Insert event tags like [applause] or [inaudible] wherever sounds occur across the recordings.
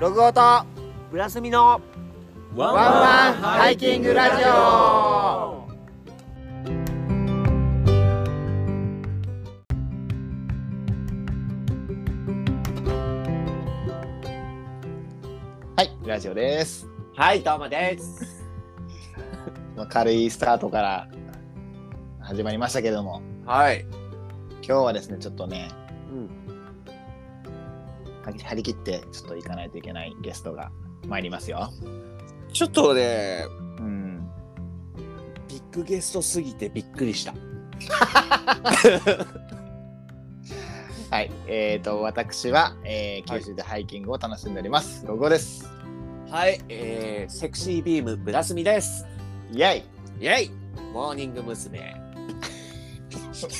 ログオとブラスミのワンワンハイキングラジオ。はいラジオです、はいどうもです。[laughs] まあ、軽いスタートから始まりましたけども。はい、今日はですねちょっとねうん、張り切ってちょっと行かないといけないゲストが参りますよ。ちょっとねうん。ビッグゲストすぎてびっくりした。[laughs] はいえー、と私は、えーはい。九州でハイキングを楽しんでおります。ロゴです。はい、えー、セクシービームブラスミです。イェイ。イェイ。モーニング娘。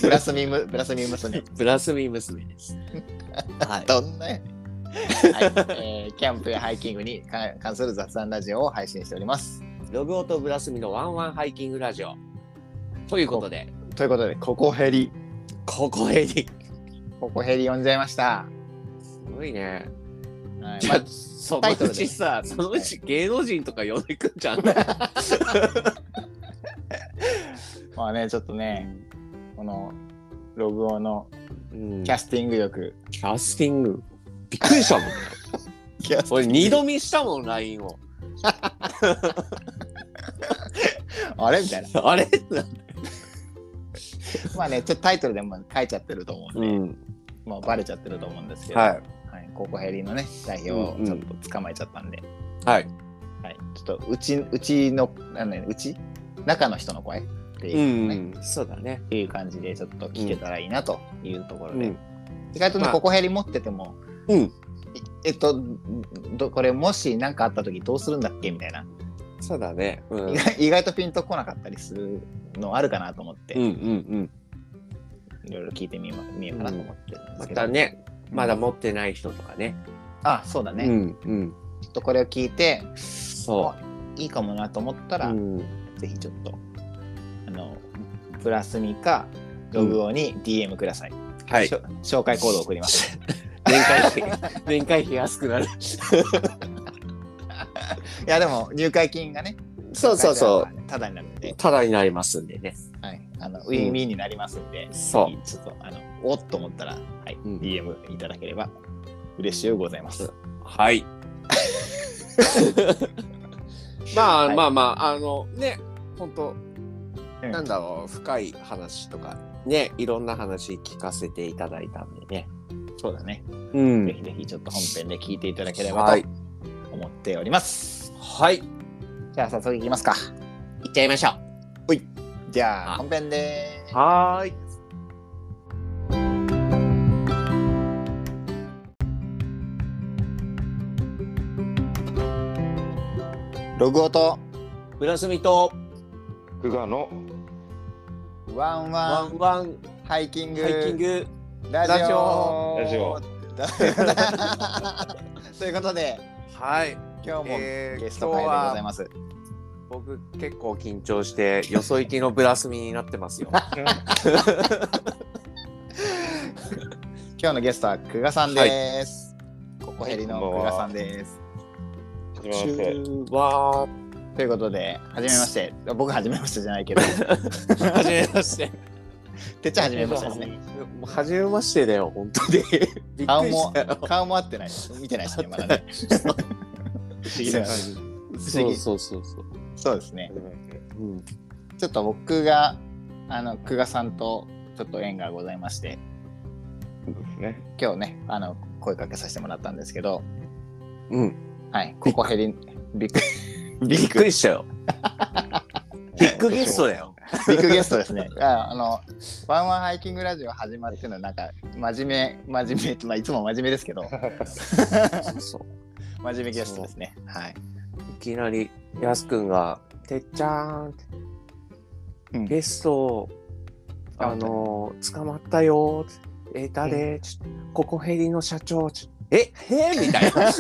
ブラスミムブラスミ娘。[laughs] ブラスミ娘です。[laughs] はい。どんなやねえーキャンプやハイキングに関関する雑談ラジオを配信しております。ログオとブラスミのワンワンハイキングラジオ。ということでということでココヘリここへにココヘリ呼んじゃいました、すごいね。はい。じゃあそのうタイトルで。ちさそのうち芸能人とか呼んでくんじゃん。[laughs] まあねちょっとねこのログオのうん。キャスティング力。キャスティングびっくりしたもんね。俺二度見したもん LINE を。[laughs] あれ？みたいな。あれ？まあねちょっとタイトルでも書いちゃってると思うんで、ん。まあバレちゃってると思うんですけど、はい。はい、ココヘリのね代表をちょっと捕まえちゃったんで、はい。はい、ちょっとうちうちのなんだようち？中の人の声っていうね、うんそうだね。っていう感じでちょっと聞けたらいいなというところで、うん。意外とね、まあ。ココヘリ持ってても、うん。いえっとどこれもし何かあった時どうするんだっけみたいな、そうだね。うん。意外意外とピンとこなかったりするのあるかなと思って、うんうんいろいろ聞いてみようみようかなと思ってるんでまたねまだ持ってない人とかね。あそうだね、うんうん。ちょっとこれを聞いてそあいいかもなと思ったう、ら、うん、ぜひちょっとあのプラスミかログオに DM ください、はい。しょ紹介コードを送ります [laughs] 年会費 [laughs] 年会費安くなる。[laughs] いやでも入会金がねそうそうそう。ただになるんで、ただになりますんでね。はい、あのウィンウィンになりますんで、そう。ぜひちょっとあのおっと思ったら、はいうん。DM いただければ嬉しいようございます。はい。[laughs] まあ、はい。まあまああのね本当うん。なんだろう深い話とかねいろんな話聞かせていただいたんでねそうだね、うん。ぜひぜひちょっと本編で聞いていただければはい。と思っております。はい。じゃあ早速いきますか。行っちゃいましょじゃああ本編でうはーい。ログオとブラスミと。久我の。ワンワワンンワン。ハイキング。ハイキングラジオラジオ [laughs] ということではい今日もえーゲスト会でございます。僕結構緊張してよそ行きのブラスミになってますよ [laughs] 今日のゲストは久我さんです。ココヘリのこんばんは久我さんです。はじめまして。ということで、はじめまして。僕はじめましてじゃないけど、[laughs] はじめましててっちゃんはじめましてですね。もう初めましてだよ、本当に。[laughs] びっくり顔もしたよ。顔も合ってない。見てないしね、まだね。[laughs] 不思議だ。不そう思議。そうそうそう。そうですね。うん、ちょっと僕が、あの、久我さんとちょっと縁がございまして、そうですね。今日ね、あの、声かけさせてもらったんですけど、うん、はい、ココヘリ、びっくり、びっくりしたよ。ビッグゲストだよ。ビッグゲストですね。あ [laughs] あの、ワンワンハイキングラジオ始まってるのは、なんか、真面目、真面目、まあ、いつも真面目ですけど、そうそう真面目ゲストですね。はい。いきなり、やすくんが、てっちゃーんって、うん。ゲスト、あのー、捕まったよーって、えー、誰、ちょここヘリの社長、ちょえ、へーみたいな。[laughs]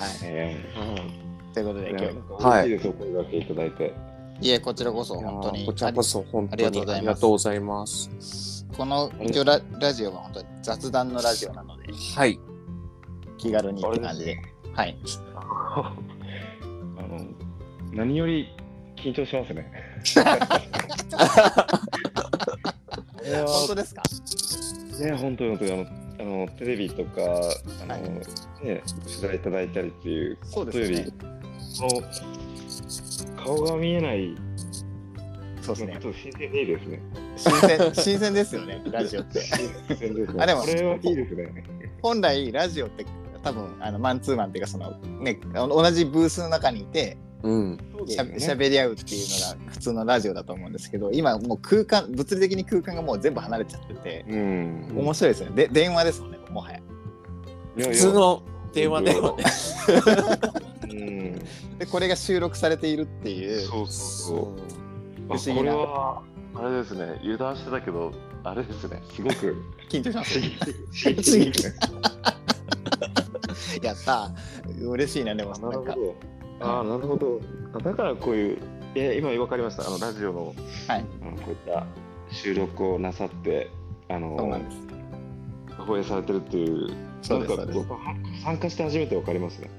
はい。えということで、え今日、はい嬉しいですお声掛けいただいて。いえ、こちらこそ、本当に。こちらこそ本当にありがとうございます。この一応ララジオは本当に雑談のラジオなので、はい。気軽にって感じで。はい。あの、何より緊張しますね。本当ですか？ね、本当に本当にあのあのテレビとかあの、はいね、取材いただいたりっていうそうことよりの顔が見えないそうですねちょっ。と新鮮でいいですね。新鮮、[laughs] 新鮮ですよね、ラジオって。新鮮ですね。あでもこれはいいですね。本来、ラジオって多分、あの、マンツーマンっていうか、その、ね、同じブースの中にいて、うん。しゃしゃべり合うっていうのが普通のラジオだと思うんですけど、今もう空間、物理的に空間がもう全部離れちゃってて、うん。面白いですよね。で、電話ですもんね、もはや。いやいや普通の電話ではね。うん。で、これが収録されているっていう。そうそうそう。不思議なあこれはあれですね。油断してたけどあれですね。すごく緊張します。やったー嬉しいな、でも、あなんるほど。ああ、なるほど。あだからこういう、いや今分かりました。あのラジオの、はいあのこういった収録をなさって、あのそうなんです。放映されてるっていう、なんです。僕は参加して初めて分かりますね。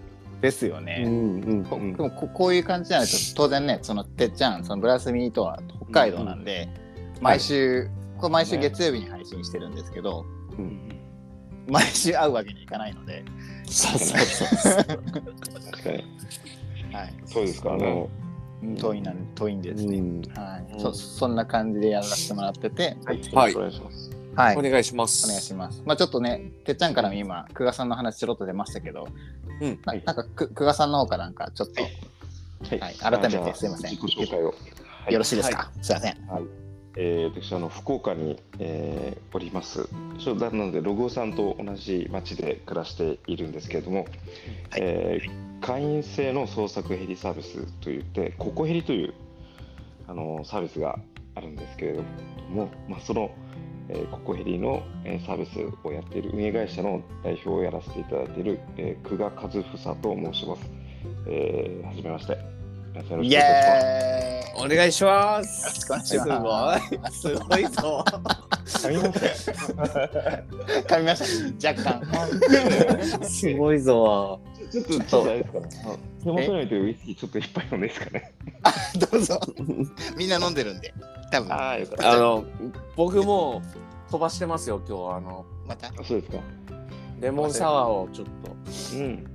うですよね。んうんこうん。でもここういう感じじゃないと当然ねそのてっちゃんそのブラスミートは北海道なんで、毎週、これ毎週月曜日に配信してるんですけど、毎週会うわけにいかないので、そうそうそう。[laughs] はい、そうですか。あの、遠いなん遠いんでですね、うん。はい。うん。そそんな感じでやらせてもらってて、はい。はい。よろしくお願いします。はい、お願いします。お願いします。まあちょっとね、てっちゃんからも今、久我さんの話ちょろっと出ましたけど、うん。はい。ななんかく久我さんの方からなんかちょっと、はい。改めてすいません。自己紹介を。はい。よろしいですか、すいません。えー、私あの福岡に、えーおります。そうなのでロゴさんと同じ町で暮らしているんですけれども、はい。えー会員制の創作ヘリサービスといってココヘリというあのサービスがあるんですけれども、まあ、その、えーココヘリの、えーサービスをやっている運営会社の代表をやらせていただいている、えー、久我和房と申します。えー、はじめまして。よろしくお願いイします。お願いします。よろしくお願いしすますごい。すごいぞ。噛みました噛みました、若干。すごいぞ。ちょっと、ちょっとあれですかね。手元に置いてるウイスキーちょっと一杯飲んでいいですかね。どうぞ。みんな飲んでるんで。多分ああ、よかっあの、僕も飛ばしてますよ、今日は。あの、また。そうですか。レモンサワーをちょっうん。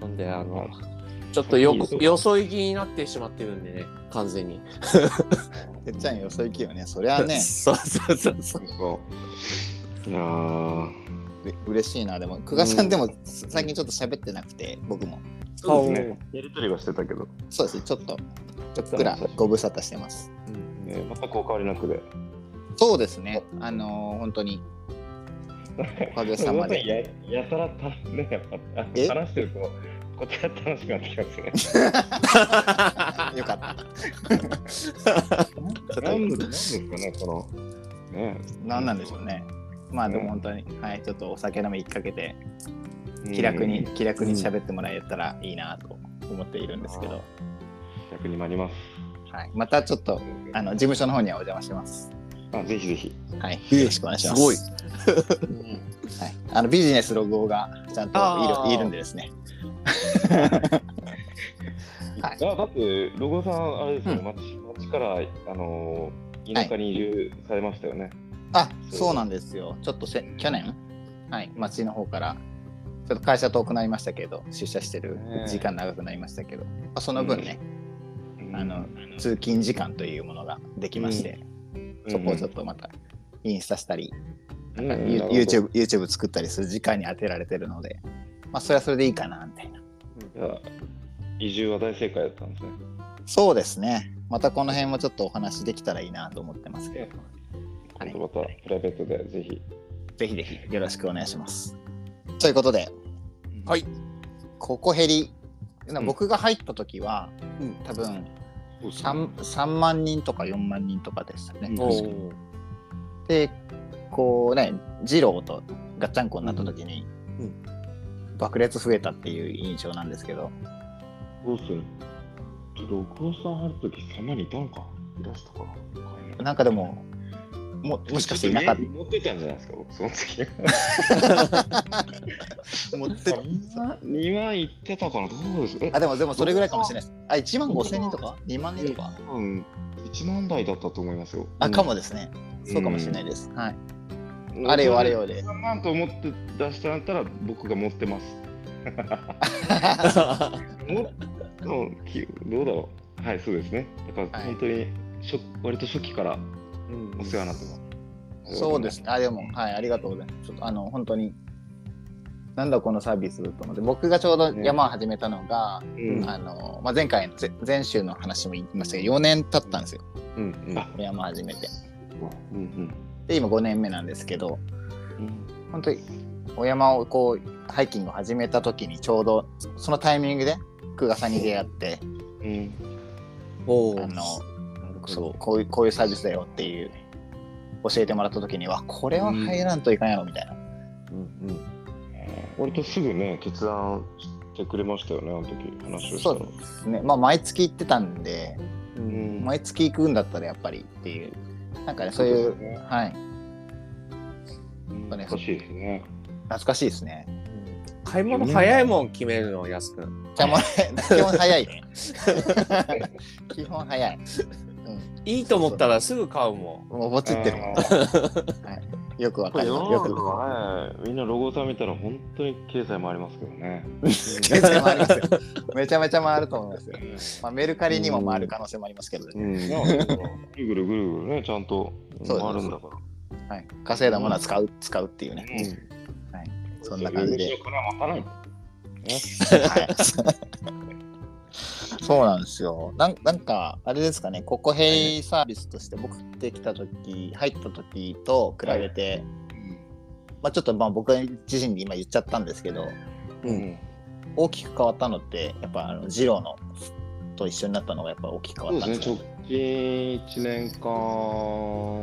と飲んで、あの、ちょっとよ、よそ行きになってしまってるんでね、完全に。てっちゃんよそ行きよね。そりゃね、そうそうそうそう。そう。いやー嬉しいな。でも、久我さんでも最近ちょっと喋ってなくて、僕も。そうですね。やりとりはしてたけど、そうですね、ちょっと、ちょっくらご無沙汰してます。ね、全くお変わりなくで。そうですね、あのー本当に、おかげさまで。や [laughs] やたらた、ね、やっぱあえ？話してると、こっちが楽しくなってきますね。[laughs] よかった。[laughs] ちょっとなんでなんですかね、この。ね。何なんでしょうね。まあでも本当に、はい、ちょっとお酒飲みかけて、気楽に、気楽に喋ってもらえたらいいなと思っているんですけど、逆に参ります。はい、またちょっと、あの、事務所の方にはお邪魔します。あ、ぜひぜひ。はい、よろしくお願いします。すごい。[laughs] はい、あのビジネスロゴがちゃんといるいるんでですね。[laughs] はい、あだって、ロゴさん、あれですよね、うん町町から、あのー、田舎に移住されましたよね。あそう。なんですよ。ちょっとせ去年、はい、町の方から、ちょっと会社遠くなりましたけど、出社してる時間長くなりましたけど、まあ、その分ね、あの通勤時間というものができまして、そこをちょっとまたインスタしたり、うん、YouTube, YouTube 作ったりする時間に当てられてるので、まあ、それはそれでいいかなみたいな。移住は大正解だったんですね。そうですね。またこの辺もちょっとお話できたらいいなと思ってますけど、はい。今度またプライベートでぜひ。ぜひぜひよろしくお願いします。ということで、はい。ここ減り、僕が入った時は、うん。多分そうですね。3, 3万人とか4万人とかでしたね。で、こうね、二郎とガッチャンコになった時に、うん。爆裂増えたっていう印象なんですけど、どうする？ロゴさんあるとき3万人いたのか？いらしたか？なんかでも、ももしかしていなかっ持ってたんじゃないですか、僕、その時。た。持って2万2万いってたかな、どうです？え？あ、でも、でもそれぐらいかもしれないです。あ、1万5千人とか ?2 万人とか？うん、1万台だったと思いますよ。あ、かもですね。そうかもしれないです。はい。うんあれよあれよで。なんと思って出したんだったら、僕が持ってます。[laughs] もどうだろう。はい、そうですね。だから、はい本当に初、割と初期からお世話になってます。そうですね。あ、でも、はい、ありがとうございます。ちょっと、あの、本当に、なんだこのサービスと思って、僕がちょうど山を始めたのが、うん。あの、まあ、前回前週の話も言いましたけど、4年経ったんですよ。うんうんあ山始めて。うんうんで、今5年目なんですけど、うん本当に、お山をこう、ハイキングを始めた時にちょうど、そのタイミングで、久我さんに出会って、うんあの、そそううこういうこういうサービスだよっていう教えてもらった時にはこれは入らんといかんやろみたいな、うんうん。割とすぐね、決断してくれましたよね、あの時話をしたら。そうですね。まあ毎月行ってたんでううん。ん毎月行くんだったらやっぱりっていう。なんかねそういうね。はい。うん難しいですね。懐かしいですね。買い物早いもん決めるの安く。んじゃあもう基本早いね。[laughs] 基本早い、いいと思ったらすぐ買うもん。うん、もうぼちってるもん、あはい、よくわかり世の中ますよくはね、みんなロゴさん見たら本当に経済回りますけどね。経済回りますよ。[laughs] めちゃめちゃ回ると思いますよ、まあ、メルカリにも回る可能性もありますけどね、ぐるぐるぐるぐるね、ちゃんと回るんだから。はい、稼いだものは使う使うっていうね、そんな感じで。は持たない。そうなんですよ。なんなんか、あれですかね、ココヘイサービスとして僕ってきたとき、入ったときと比べて、まあちょっとまあ僕自身で今言っちゃったんですけど、ううんん。大きく変わったのって、やっぱあのジローのと一緒になったのがやっぱ大きく変わったんですよ。直近1年間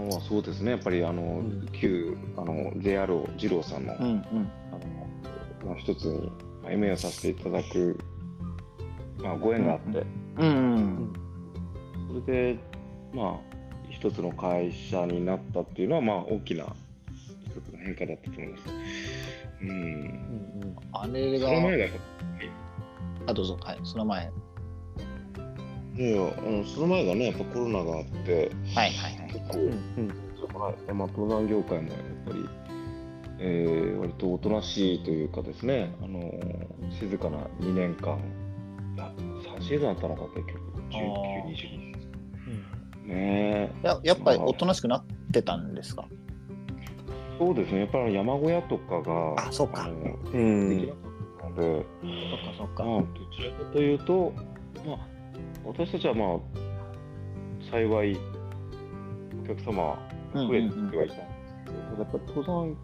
はそうですね、やっぱりあの、ん旧あの JRO 二郎さんの,、うんうん。あのまあ、一つにまあ MA をさせていただく、まあ、ご縁があって、うんうん。それで、まあ、一つの会社になったっていうのは、まあ、大きな一つの変化だったと思います。うん。あれがそ、の前が、いあ、どうぞ、はい、その前。やいやあのその前がね、やっぱコロナがあって、はいはいはい。結構、うんそこらまあ、登山業界もやっぱり、えー割とおとなしいというかですね、あのー静かな2年間、3シーズンあったのか、結局、19、20。ねえ。ややっぱりおとなしくなってたんですか？そうですね、やっぱり山小屋とかが、あそうか。のうん。できなかったので、そっかそっか。まあ、どちらかというと、まあ、私たちはまあ、幸い、お客様が増えてはいたんですけど、ただやっぱり登山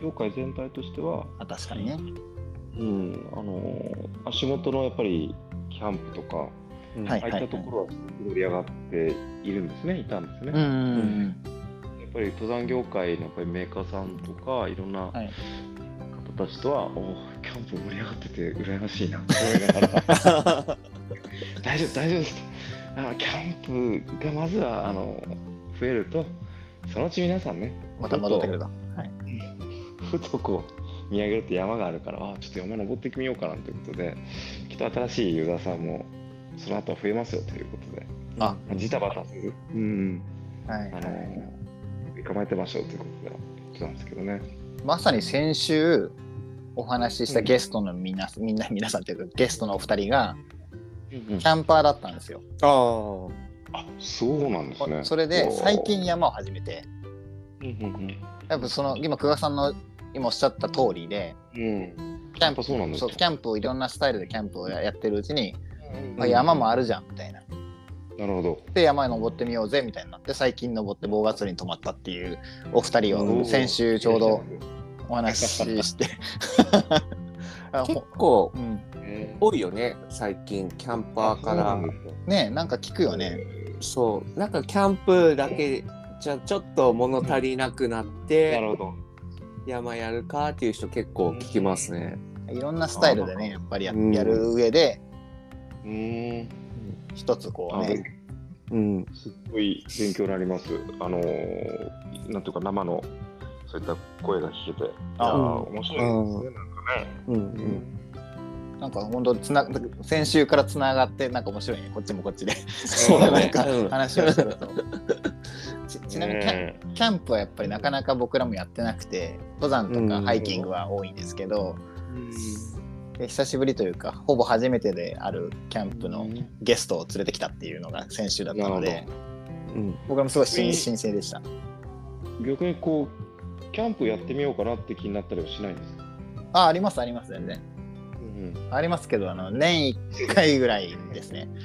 業界全体としては、あ確かにね。うん、あの足元のやっぱりキャンプとか、はいああいったところはすごく盛り上がっているんですね、いたんですね。うんうんやっぱり登山業界のやっぱりメーカーさんとか、いろんなうん。はい。方たちとは、おキャンプ盛り上がってて羨ましいなと思いながら大丈夫、大丈夫ですあキャンプがまずはあの増えると、そのうち皆さんね、また戻ってくると。はい。ふとこう見上げると山があるから、あちょっと山登ってみようかなということで、きっと新しいユーザーさんもその後増えますよということで、あ。ジタバタする、うん、はいあの構えてましょうということで言ってたんですけどね。まさに先週お話ししたゲストのみんな、みんな皆さんというかゲストのお二人がうんキャンパーだったんですよ。ああそうなんですね。それで最近山を始めて。うんうんやっぱその今久我さんの今おっしゃった通りでうん。うんキャンプそうなんキャンプをいろんなスタイルでキャンプをややってるうちに、うんあ山もあるじゃんみたいな。なるほど。で山に登ってみようぜみたいになって最近登って棒祭りに泊まったっていうお二人を先週ちょうどお話しして。[laughs] あ結ほ構うん、え多いよね最近キャンパーから。ねなんか聞くよね。そう。なんかキャンプだけじゃちょっと物足りなくなっなてるほど。山やるかっていう人結構聞きますね。いろんなスタイルでねやっぱりや,、うん。やる上でうーん。一つこうあねうん。すっごい勉強になります。あのーなんていうか生のそういった声が聞けて、あー面白いですね、なんかね。うん。うんなんか本当つな先週からつながってなんか面白いね。こっちもこっちで。そうだね。[laughs] なんかうん。話をしてるとちちなみにキャキャンプはやっぱりなかなか僕らもやってなくて登山とかハイキングは多いんですけど、で久しぶりというかほぼ初めてであるキャンプのゲストを連れてきたっていうのが先週だったのでうん。僕らもすごい新鮮でした。逆にこう、キャンプやってみようかなって気になったりはしないんですか、あありますあります全然。うん。ありますけどあの年1回ぐらいですね [laughs]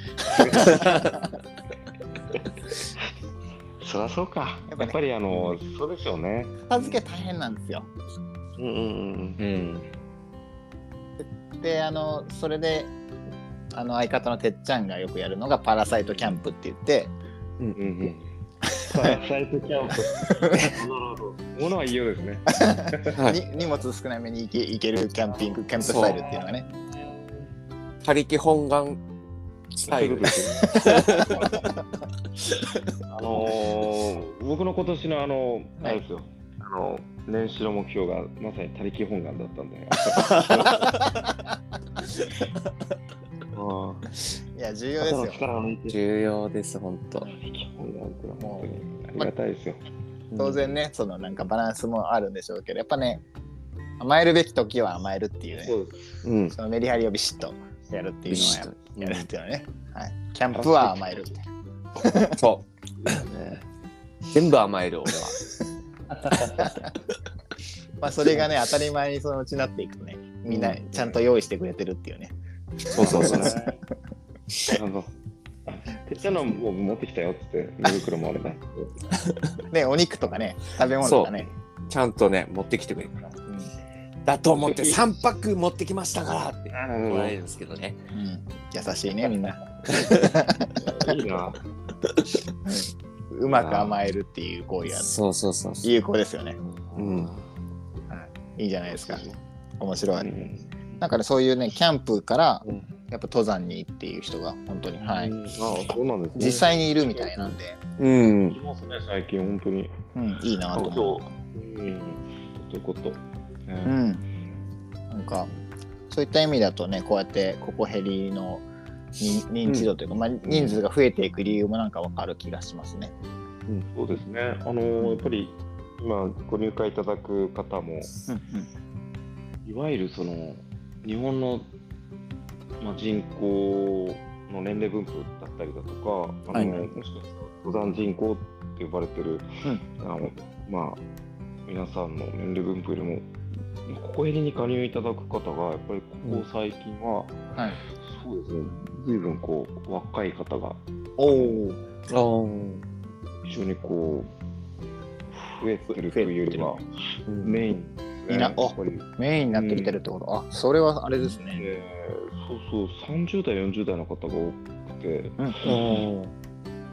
そりゃそうか。やっぱねやっぱりあの、そうですよね。片付け大変なんですようんうんうんであのそれであの相方のてっちゃんがよくやるのがパラサイトキャンプって言ってうん。うんうん。[laughs] パラサイトキャンプ。なるほど。ものは言いようですね。[laughs] はいに荷物少なめに行け行けるキャンピングキャンプスタイルっていうのがね他力本願スタイルそうい [laughs] あのー、僕の今年のあの、あれですよ。あの年始の目標がまさに他力本願だったんで。[laughs] あいや重要あ、ですよ肩の力を抜いて。重要です本当他力本願ってのは本当にありがたいですよ。当然ねそのなんかバランスもあるんでしょうけどやっぱね甘えるべき時は甘えるっていうねそうです。うんそのメリハリをビシッとやるっていうのはやるっていうのはね、はい、キャンプは甘える。みたいなそう。全部甘える俺は。[laughs] まあそれがね当たり前にそのうちなっていくとねみんなちゃんと用意してくれてるっていうね。そうそうそう [laughs] あの、てっちゃんのもう持ってきたよって、寝袋もあれだ。[laughs] ねお肉とかね食べ物とかね。ちゃんとね持ってきてくれるから。うんだと思って3パック持ってきましたからって。あ言われるんですけどね。うん。優しいねみんな。いいな。うまく甘えるっていう行為がそうそうそうそう。有効ですよね。うん。い。いじゃないですか。面白い。うん。だからそういうねキャンプからうん。やっぱ登山にっていう人が本当にはい。あそうなんですね。実際にいるみたいなんで、うん。いますね、最近、本当に。うん、いいなあと思う。今日、うん、ということ。うねん、なんかそういった意味だとねこうやってココヘリの認認知度というか、まあ、人数が増えていく理由もなんかわかる気がしますね。そうですね。あのーやっぱり、今、ご入会いただく方も、うんいわゆるその、日本の、まあ、人口の年齢分布だったりだとか、あのはい。もしかしたら登山人口って呼ばれてる、あのまあ、皆さんの年齢分布よりも、ここへりに加入いただく方が、やっぱりここ最近は、うんはい、そうですね、随分こう、若い方がおおあ非常にこう、増えてるというよりは、うんメインですね。な。メインになってきてるってこと、あそれはあれですね。でそうそう、30代、40代の方が多くて、うん。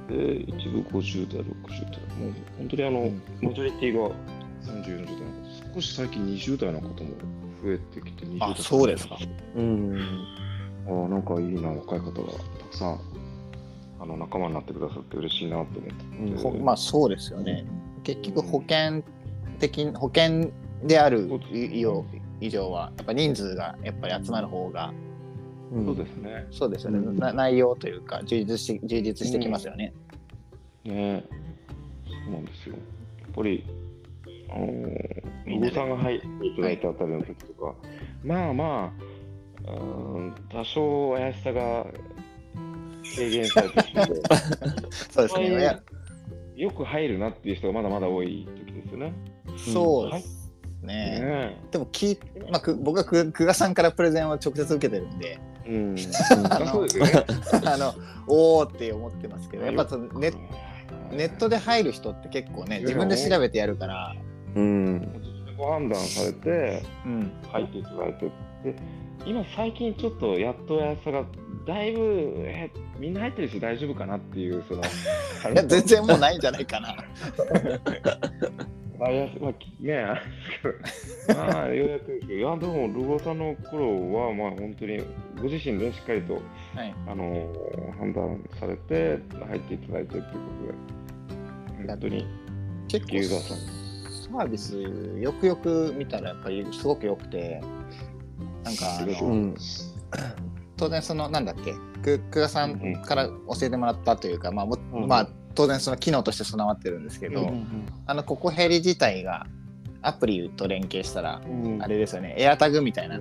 で一部50代、60代、もう本当にあの、うん。マジョリティが30、40代の方、少し最近20代の方も増えてきて、20代あそうですか。うんあーなんかいいな、若い方がたくさんあの仲間になってくださって嬉しいなと思って。ほまあそうですよね。結局保険的保険である以上はやっぱ人数がやっぱり集まる方がそうですね。そうですよね、うんな内容というか充実し充実してきますよね。ねそうなんですよ。やっぱり、あのお子さんが入っていただいたあたりの時とか、まあまあ、うーん多少怪しさが軽減されてきて、[laughs] そうですね。よく入るなっていう人がまだまだ多い時ですよね。そうですね。ねでもき、まあ、く僕はく久我さんからプレゼンを直接受けてるんでうん。あ [laughs] あそうのですよね。あのおおって思ってますけどやっぱそのネネットで入る人って結構ね自分で調べてやるから、うん。ご判断されてうん、入っていただいてで今最近ちょっとやっとやさがだいぶえみん。な入ってるし大丈夫かなっていうそのいや全然もうないん。じゃないかな。あやまあきねまあようやくいやでもルゴさん。の頃はまあ本当にご自身でしっかりとはい、あのー判断されて入っていただいてということで本当に結構ユーザーさん。サービスよくよく見たらやっぱりすごく良くてなんかあの、うん。当然そのなんだっけく久我さんから教えてもらったというか、まあもうん。まあ当然その機能として備わってるんですけど、うん。あのココヘリ自体がアプリと連携したらうん。あれですよねエアタグみたいな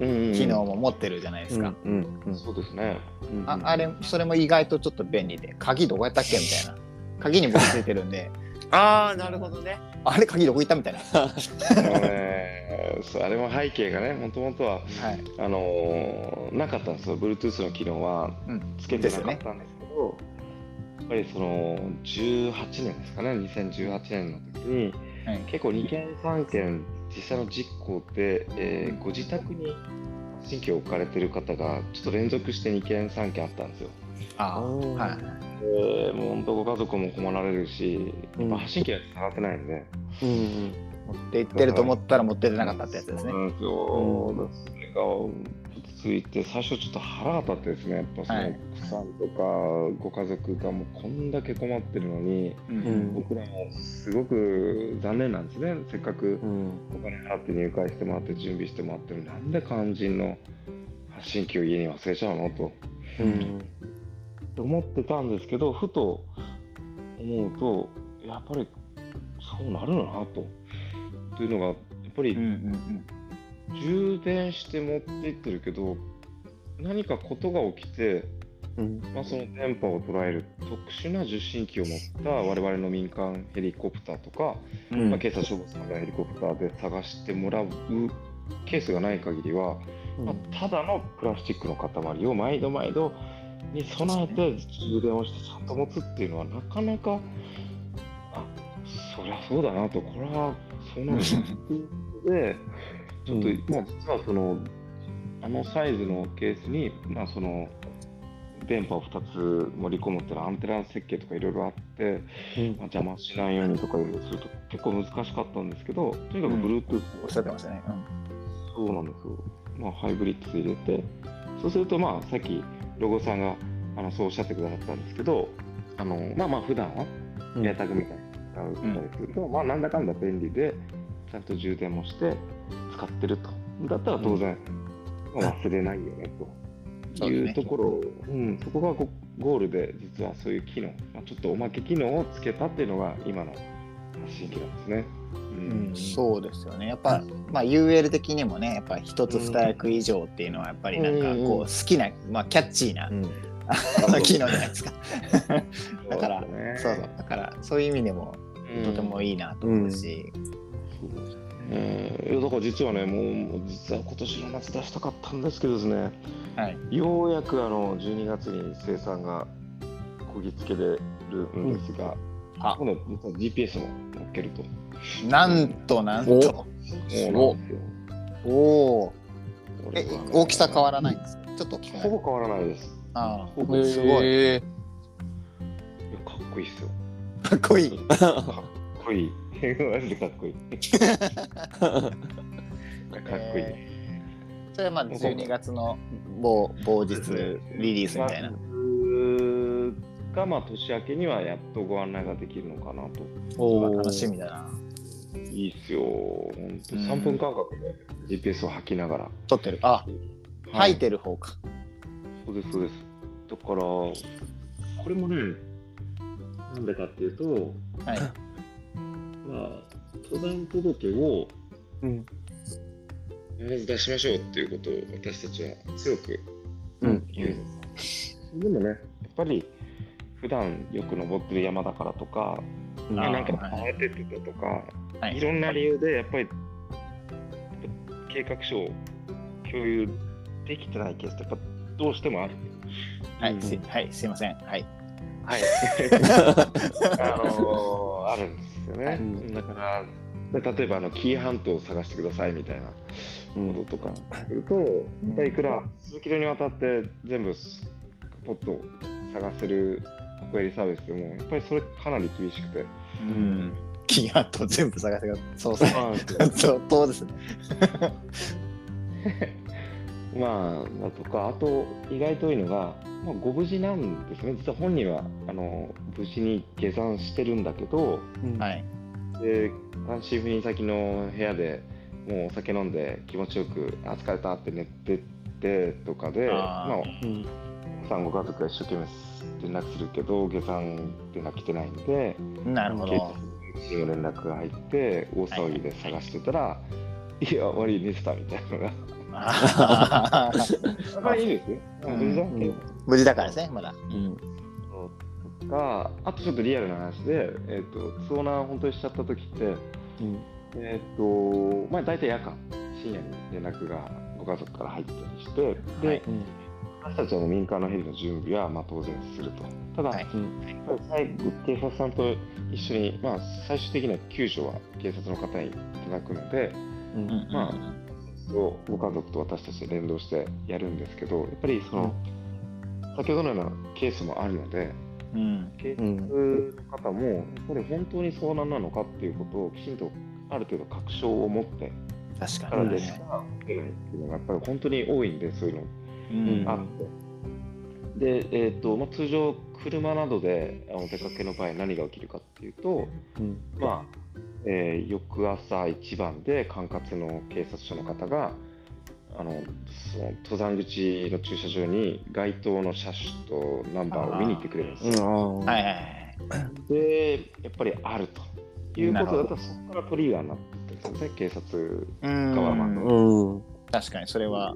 うん機能も持ってるじゃないですか、うんうんそうですね。ああれそれも意外とちょっと便利で鍵どこやったっけみたいな。鍵に僕ついてるんで。[laughs] ああなるほどねあれ鍵どこ行ったみたいな、はあれも背景がね、もともとは、い。あのーなかったんですよ、Bluetooth の機能はうん、つけてなかったんですけど、やっぱりその18年ですかね、2018年の時に、はい。結構2件、3件、実際の実行で、えーご自宅に新規を置かれてる方が、ちょっと連続して2件、3件あったんですよ。あはい。でもう本当ご家族も困られるし、うん。まあ、発信機が下がってないんで、うん持って行ってると思ったら持ってってなかったってやつですね。そうなん。ですよ。う。んそれがついて、最初ちょっと腹が立ってですね、やっぱそのはい奥さんとかご家族がもうこんだけ困ってるのに、ううん。ん僕らもすごく残念なんですね。せっかくうん。お金払って入会してもらって準備してもらってるなんで肝心の発信機を家に忘れちゃうのと。うん思ってたんですけど、ふと思うと、やっぱりそうなるなと。というのが、やっぱりうんうん充電して持っていってるけど何かことが起きて、うん。まあ、その電波を捉える特殊な受信機を持った我々の民間ヘリコプターとか、うん。まあ、警察消防さんがヘリコプターで探してもらうケースがない限りは、まあ、ただのプラスチックの塊を毎度毎度に備えて充電をしてちゃんと持つっていうのはなかなかあそりゃそうだなと。これはそうな [laughs] でちょっと、うん。まあ、実はそのあのサイズのケースに、まあ、その電波を2つ盛り込むっていうのはアンテナ設計とかいろいろあって、うん。まあ、邪魔しないようにとかいろいろすると結構難しかったんですけどとにかくうん。Bluetooth おっしゃってましたね、そうなんですよ。まあ、ハイブリッド入れて、そうすると、まあ、さっきロゴさんがあのそうおっしゃってくださったんですけど、あのまあまあ、普段はうん。エアタグみたいなのを使ったりすると、まあ、なんだかんだ便利で、ちゃんと充電もして使ってると。だったら当然、まあ忘れないよねと。いうところを、うん、そこがゴゴールで、実はそういう機能、まあ、ちょっとおまけ機能をつけたっていうのが今の発信機なんですね。ううん。そうですよね。やっぱ、まあ、UL 的にもねやっぱ一つ二役以上っていうのはやっぱりなんかうんうん。こう好きな、まあ、キャッチーなうん。[laughs] 機能じゃないですか。[laughs] だからねそうそう。だからそういう意味でもとてもいいなと思うし、そうですね。いやだから実はね、もう実は今年の夏出したかったんですけどですね、はい。ようやくあの12月に生産がこぎつけれるんですが、あ今度実は GPS も乗っけると。なんとなんとお。おおえ大きさ変わらないんですか？ちょっとほぼ変わらないです。あほぼあすごいへいやかっこいいっすよ。かっこいいかっこいい。[laughs] マジでかっこいい。かっこいい。えそれはまあ12月の某某日リリースみたいな。僕がまあ年明けにはやっとご案内ができるのかなと。お楽しみだな。いいっすよ。本当うん3分間隔で GPS を吐きながら。撮ってる。あ、吐いてる方か。そうです、そうです。だから、これもね、なんでかっていうと、はい。まあ、登山届をうんまず出しましょうっていうことを私たちは強くうん言うんです。でもね、やっぱり普段よく登ってる山だからとか、なんかはい変えてってたとか、はいいろんな理由でやっぱり計画書を共有できてないケースってやっぱどうしてもある。はい。すはい。すいません。はい。はい。[laughs] あのーあるんですよね。はいだから、で例えばあの紀伊半島を探してくださいみたいなこととかすると、やっぱりいくら数キロにわたって全部ポッと探せるコエリサービスでも、やっぱりそれかなり厳しくて。うん。キーハット全部探してください。そうですね。そうそうそうですね。まあ、だとか、あと意外と多いのが、まあ、ご無事なんですね、実は本人はあの無事に下山してるんだけど、はい。で単身赴任先の部屋でもうお酒飲んで気持ちよく、あ疲れたって寝ててとかで、あーまあ、うん奥さんご家族が一生懸命連絡するけど、下山ってな来てないんで、なるほど。連絡が入って、大騒ぎで探してたら、い、や、悪い、寝てたみたいなのが。まあいいですよ。うん。無事だけど無事だからですね、まだ。うん。とか、あとちょっとリアルな話で、えっ、と、遭難本当にしちゃった時って、うん。えっ、と、まあ大体夜間、深夜に連絡がご家族から入ったりして、で、はい。うん私たちの民間のヘリの準備はまあ当然すると。ただ、はいうん最後警察さんと一緒に、まあ、最終的には救助は警察の方にいただくので、うんうんまをご家族と私たちで連動してやるんですけど、やっぱりその、先ほどのようなケースもあるので、うん。警察の方も、やっぱり本当に遭難なのかっていうことをきちんとある程度確証を持って確かからで。しか出ないっていうのがやっぱり本当に多いんで、そういうのうんあって。で、えーとまあ、通常、車などであの出かけの場合、何が起きるかっていうと、うん。まあえー翌朝一番で管轄の警察署の方があのその登山口の駐車場に該当の車種とナンバーを見に行ってくれるんですよ。うんはいはいはい。でやっぱりあるということだったらなそこからトリガーになってるんですよね警察うん。側はうん。確かにそれは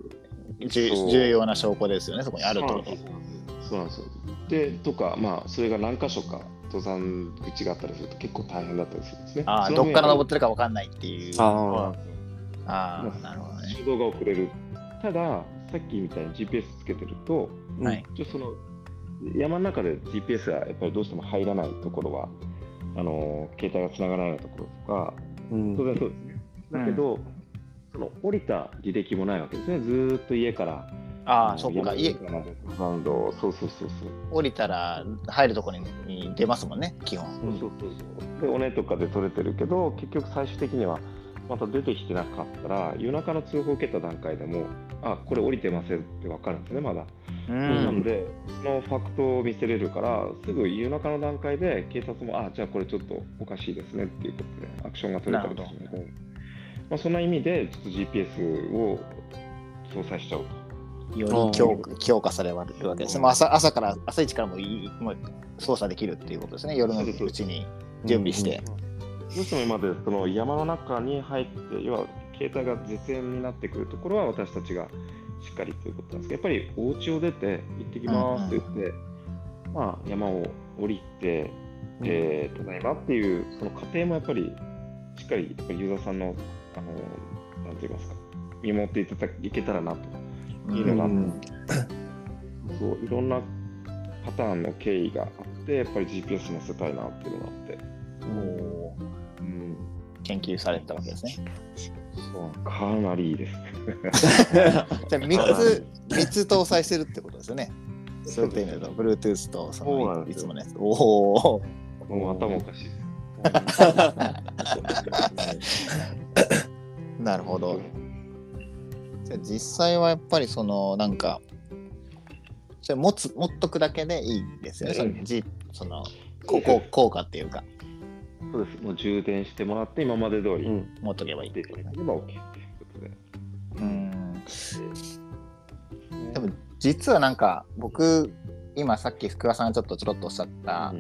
重要な証拠ですよね、そこにあると。そうなんですよでとかまあそれが何箇所か登山口があったりすると結構大変だったりするんですね。ああ、どっから登ってるかわかんないっていう。あああ、なるほどね。手動が遅れる。ただ、さっきみたいに GPS つけてると、あはい。一応その山の中で GPS がやっぱりどうしても入らないところは、あの携帯が繋がらないところとか、うん当然そうですね。だけど、その降りた履歴もないわけですね。ずーっと家から。ああ、のそっか。家山の中まで登山道そうそうそうそう。降りたら入るところに出ますもんね、基本。そうそうそうそう。で、尾根とかで取れてるけど、結局最終的には、また出てきてなかったら、夜中の通報を受けた段階でも、あこれ降りてませんって分かるんですね、まだ。う。なんので、そのファクトを見せれるから、すぐ夜中の段階で警察も、あじゃあこれちょっとおかしいですねっていうことで、アクションが取れたりするので、まあ、そんな意味で、ちょっと GPS を搭載しちゃうと。より強強化されるわけです朝朝から、朝一からもいいもう操作できるっていうことですね。夜のうちに準備して。どうしても今までその山の中に入って、要は携帯が絶縁になってくるところは私たちがしっかりということなんですけど、やっぱりお家を出て行ってきますって言って、まあ、山を降りて、えーただいまっていうその過程もやっぱりしっかりやっぱりユーザーさんのあのなんて言いますか見守っていただいけたらなというのがあって、うんそういろんなパターンの経緯があってやっぱり GPS 載せたいなっていうのがあって、おーうん、研究されてたわけですね。そうかなりいいです。[laughs] じゃあ3つ、三つ搭載してるってことですよね。そういう点で言うと、Bluetooth とそのいつものやつ。おお。もう頭おかしいです。[laughs] なるほど。じゃあ実際はやっぱりそのなんか、それ持つ持っとくだけでいいんですよね。そのじそのここ効果っていうか、そうです。もう充電してもらって、今まで通りうん持っとけばいい。出ていけば OK ということで。うん。でも実はなんか僕今さっき福田さんがちょっとちょろっとおっしゃった、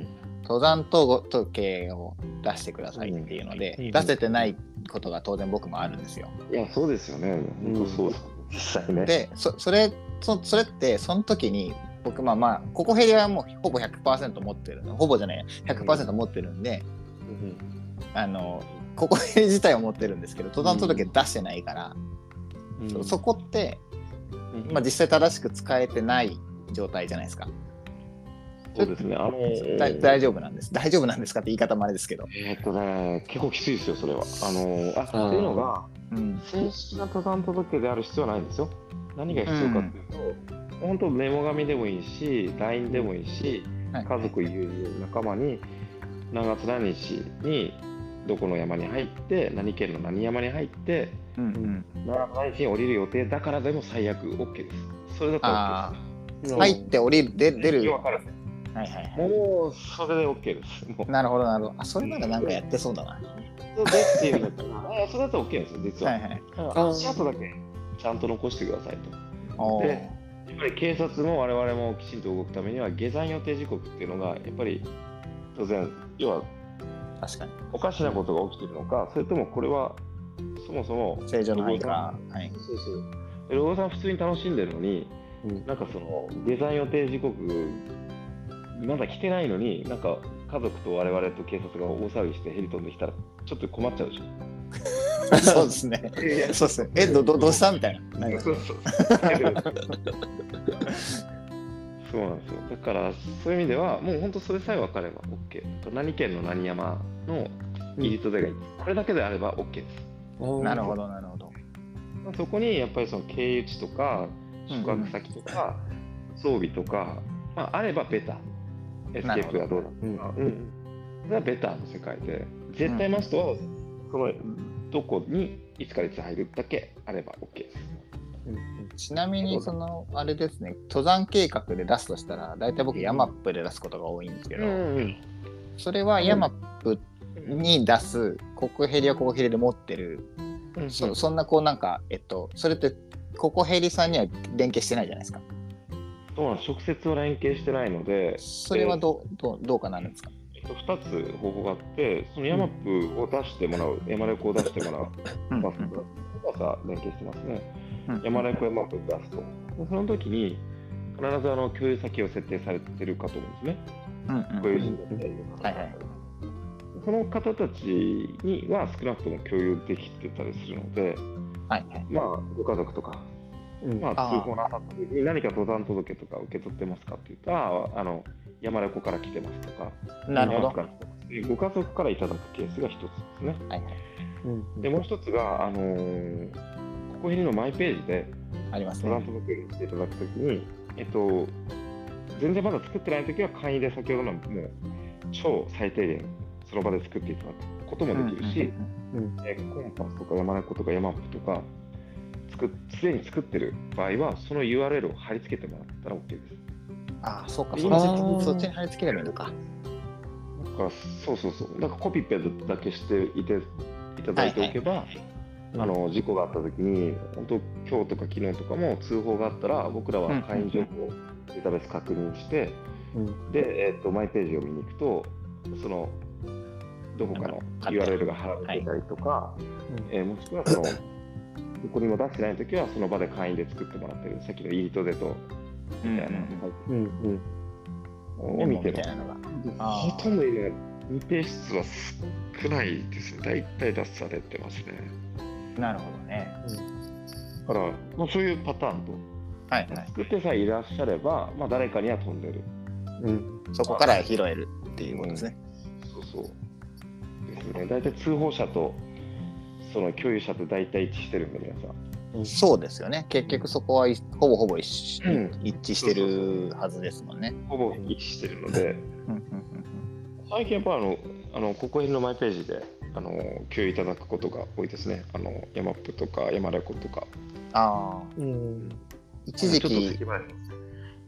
登山統計を出してくださいっていうので、うん出せてないことが当然僕もあるんですよ。いや、そうですよね。本当そうです。実際ね。でそそれそそれってその時に僕まあまあここヘリはもうほぼ100%持ってるほぼじゃない100%持ってるんで、あのここヘリ自体は持ってるんですけど登山届出してないから、そそこって、まあ、実際正しく使えてない状態じゃないですか。そうですね。あのだ大丈夫なんです。大丈夫なんですかって言い方もあれですけど。えーっとね、結構きついですよ、それは。あのあっていうのが、うん。正式な登山届である必要はないんですよ。何が必要かっていうと、本当メモ紙でもいいし、LINE でもいいし、はい家族、友人、仲間に何月何日に、どこの山に入って何県の何山に入ってうんうん何時に降りる予定だからでも最悪 OK ですそれだと OK あですあ入って降りるで出るはいはいはい。もうそれで OK です。もう。なるほどなるほど。あそれならなんかやってそうだな。それでっていうのとあそれだと OK ですよ実は、はいはいあ足跡だけちゃんと残してくださいと。おー。でやっぱり警察も我々もきちんと動くためには下山予定時刻っていうのがやっぱり当然要は確かに。おかしなことが起きてるのかそれともこれはそもそも正常の範囲か。はい。そうそう。でロゴさん普通に楽しんでるのにうん。なんかその下山予定時刻まだ来てないのになんか家族と我々と警察が大騒ぎしてヘリ飛んできたらちょっと困っちゃうでしょ [laughs] そうですねそうですねえどどどうした？みたいななんかそうそう。そうなんですよ。だから、そういう意味では、もう本当それさえ分かれば OK。何県の何山の入りと出がいい、これだけであれば OK です。なるほどなるほどまあそこにやっぱりその経由地とか、宿泊先とか、装備とか、まあ、あればベター。エスケープがどうだとうん。か、うん。それはベターの世界で、絶対マストは、そのどこにいつからいつ入るだけあれば OK です。ちなみにそのあれですね。登山計画で出すとしたら大体僕ヤマップで出すことが多いんですけど、ん。それはヤマップに出すココヘリはココヘリで持ってる、うんそそんなこうなんかえっとそれって国ヘリさんには連携してないじゃないですかそうなんです直接は連携してないので、それはどうどうどうかなるんですか？えっと、2つ方法があって、そのヤマップを出してもらう、ヤマレコを出してもらう、うんバスバスは連携してますね。うん。ヤマレコヤマップ出すと。その時に、必ずあの共有先を設定されてるかと思うんですね。うんうん共有人だったりとか。はいはい。その方たちには少なくとも共有できてたりするので、はいはい。まあ、ご家族とか、うんまあ、通報なさった時に何か登山届とか受け取ってますかって言ったら、あの山レコから来てますとか、なるほど。ご家族からいただくケースが一つですね。はいはい。うんで、もう一つが、あのーここへりのマイページであります登山ね届をしていただくときに、えっと、全然まだ作ってないときは簡易で先ほどのもう超最低限その場で作っていただくこともできるし、うんえコンパスとか山猫とか山マップとか作っすでに作ってる場合はその URL を貼り付けてもらったら OK です。ああそうかいいそっちあー。そっちに貼り付ければいいのか。だからそうそうそう、だからコピペだけしていていただいておけば、あの事故があった時に、本当、今日とか昨日とかも通報があったら、僕らは会員情報をデータベース確認して、うん。で、えっとマイページを見に行くと、そのどこかの URL が貼られてたりとか、えーもしくはその、どこにも出してないときは、その場で会員で作ってもらってる、さっきのイートデとみたいなうんうん。を見てるみたいなのが。ほとんどね、未提出は少ないですね。大体出されてますね。なるほどね。だから、まあ、そういうパターンと、はいはい。作ってさえいらっしゃれば、まあ、誰かには飛んでる。うん。そこから拾えるっていうことですね。そうそう。ですね。大体通報者と、その共有者と大体一致してるんで、皆さ。ん。そうですよね。結局そこはいほぼほぼ一致,、うん一致してるはずですもんね。ほぼ一致してるので、最近やっぱあの、あのここへんのマイページで、あの共有いただくことが多いですね。あのヤマップとかヤマレコとか。ああうん。一時ちょっと期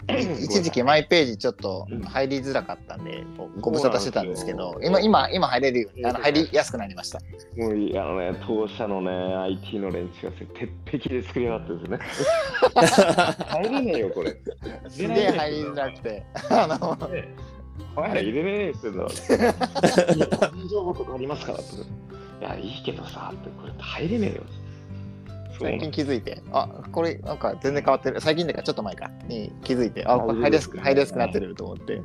一時期マイページちょっとうん入りづらかったんで、ご無沙汰してたんですけど、今、今、今入れるように、あの入りやすくなりました。もういあのね、当社のね、IT の連中が鉄壁で作り上がってるんですね。入れねえよ、これ。すげえ入りづらくて、あの、お前ら入れねえっすんだろ。個人情報とかありますから。いや、いいけどさ、これ入れねえよ。最近気づいて、あ、これなんか全然変わってる、最近だからちょっと前か。に気づいて、あ、これ入りやすく、入りやすくなってると思って。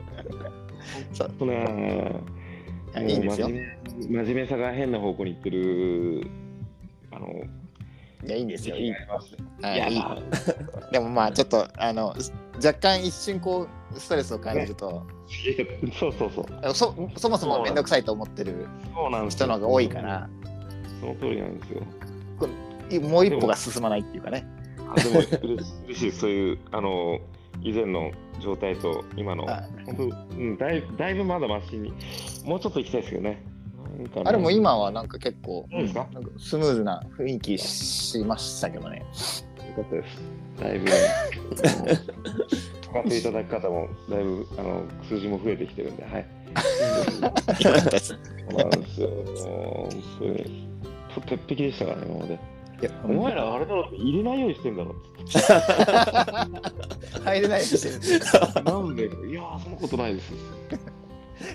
[laughs] そう。とね、いやいですよ。真面目真面目さが変な方向に行ってる、あの、や、いいんですよ。いい。でもまあ、ちょっと、あの、若干一瞬こう、ストレスを感じると、そうそうそう。そそもそもめんどくさいと思ってるそうなんですよ。人の方が多いから、その通りなんですよ。もう一歩が進まないっていうかね。あでも嬉しい、そういう、あの、以前の状態と今の、はい本当、うん、だいだいぶまだマシに、もうちょっと行きたいですけどね。あれも今はなんか結構、なんかスムーズな雰囲気しましたけどね。よかったです。だいぶ、使っていただく方も、だいぶあの数字も増えてきてるんで、はい。[laughs] そうなんですよ。当鉄壁でしたからね、今まで。いや、お前らあれだろ入れないようにしてんだろって。[laughs] 入れないようにしてる。なんで、[laughs] いやー、そんなことないです。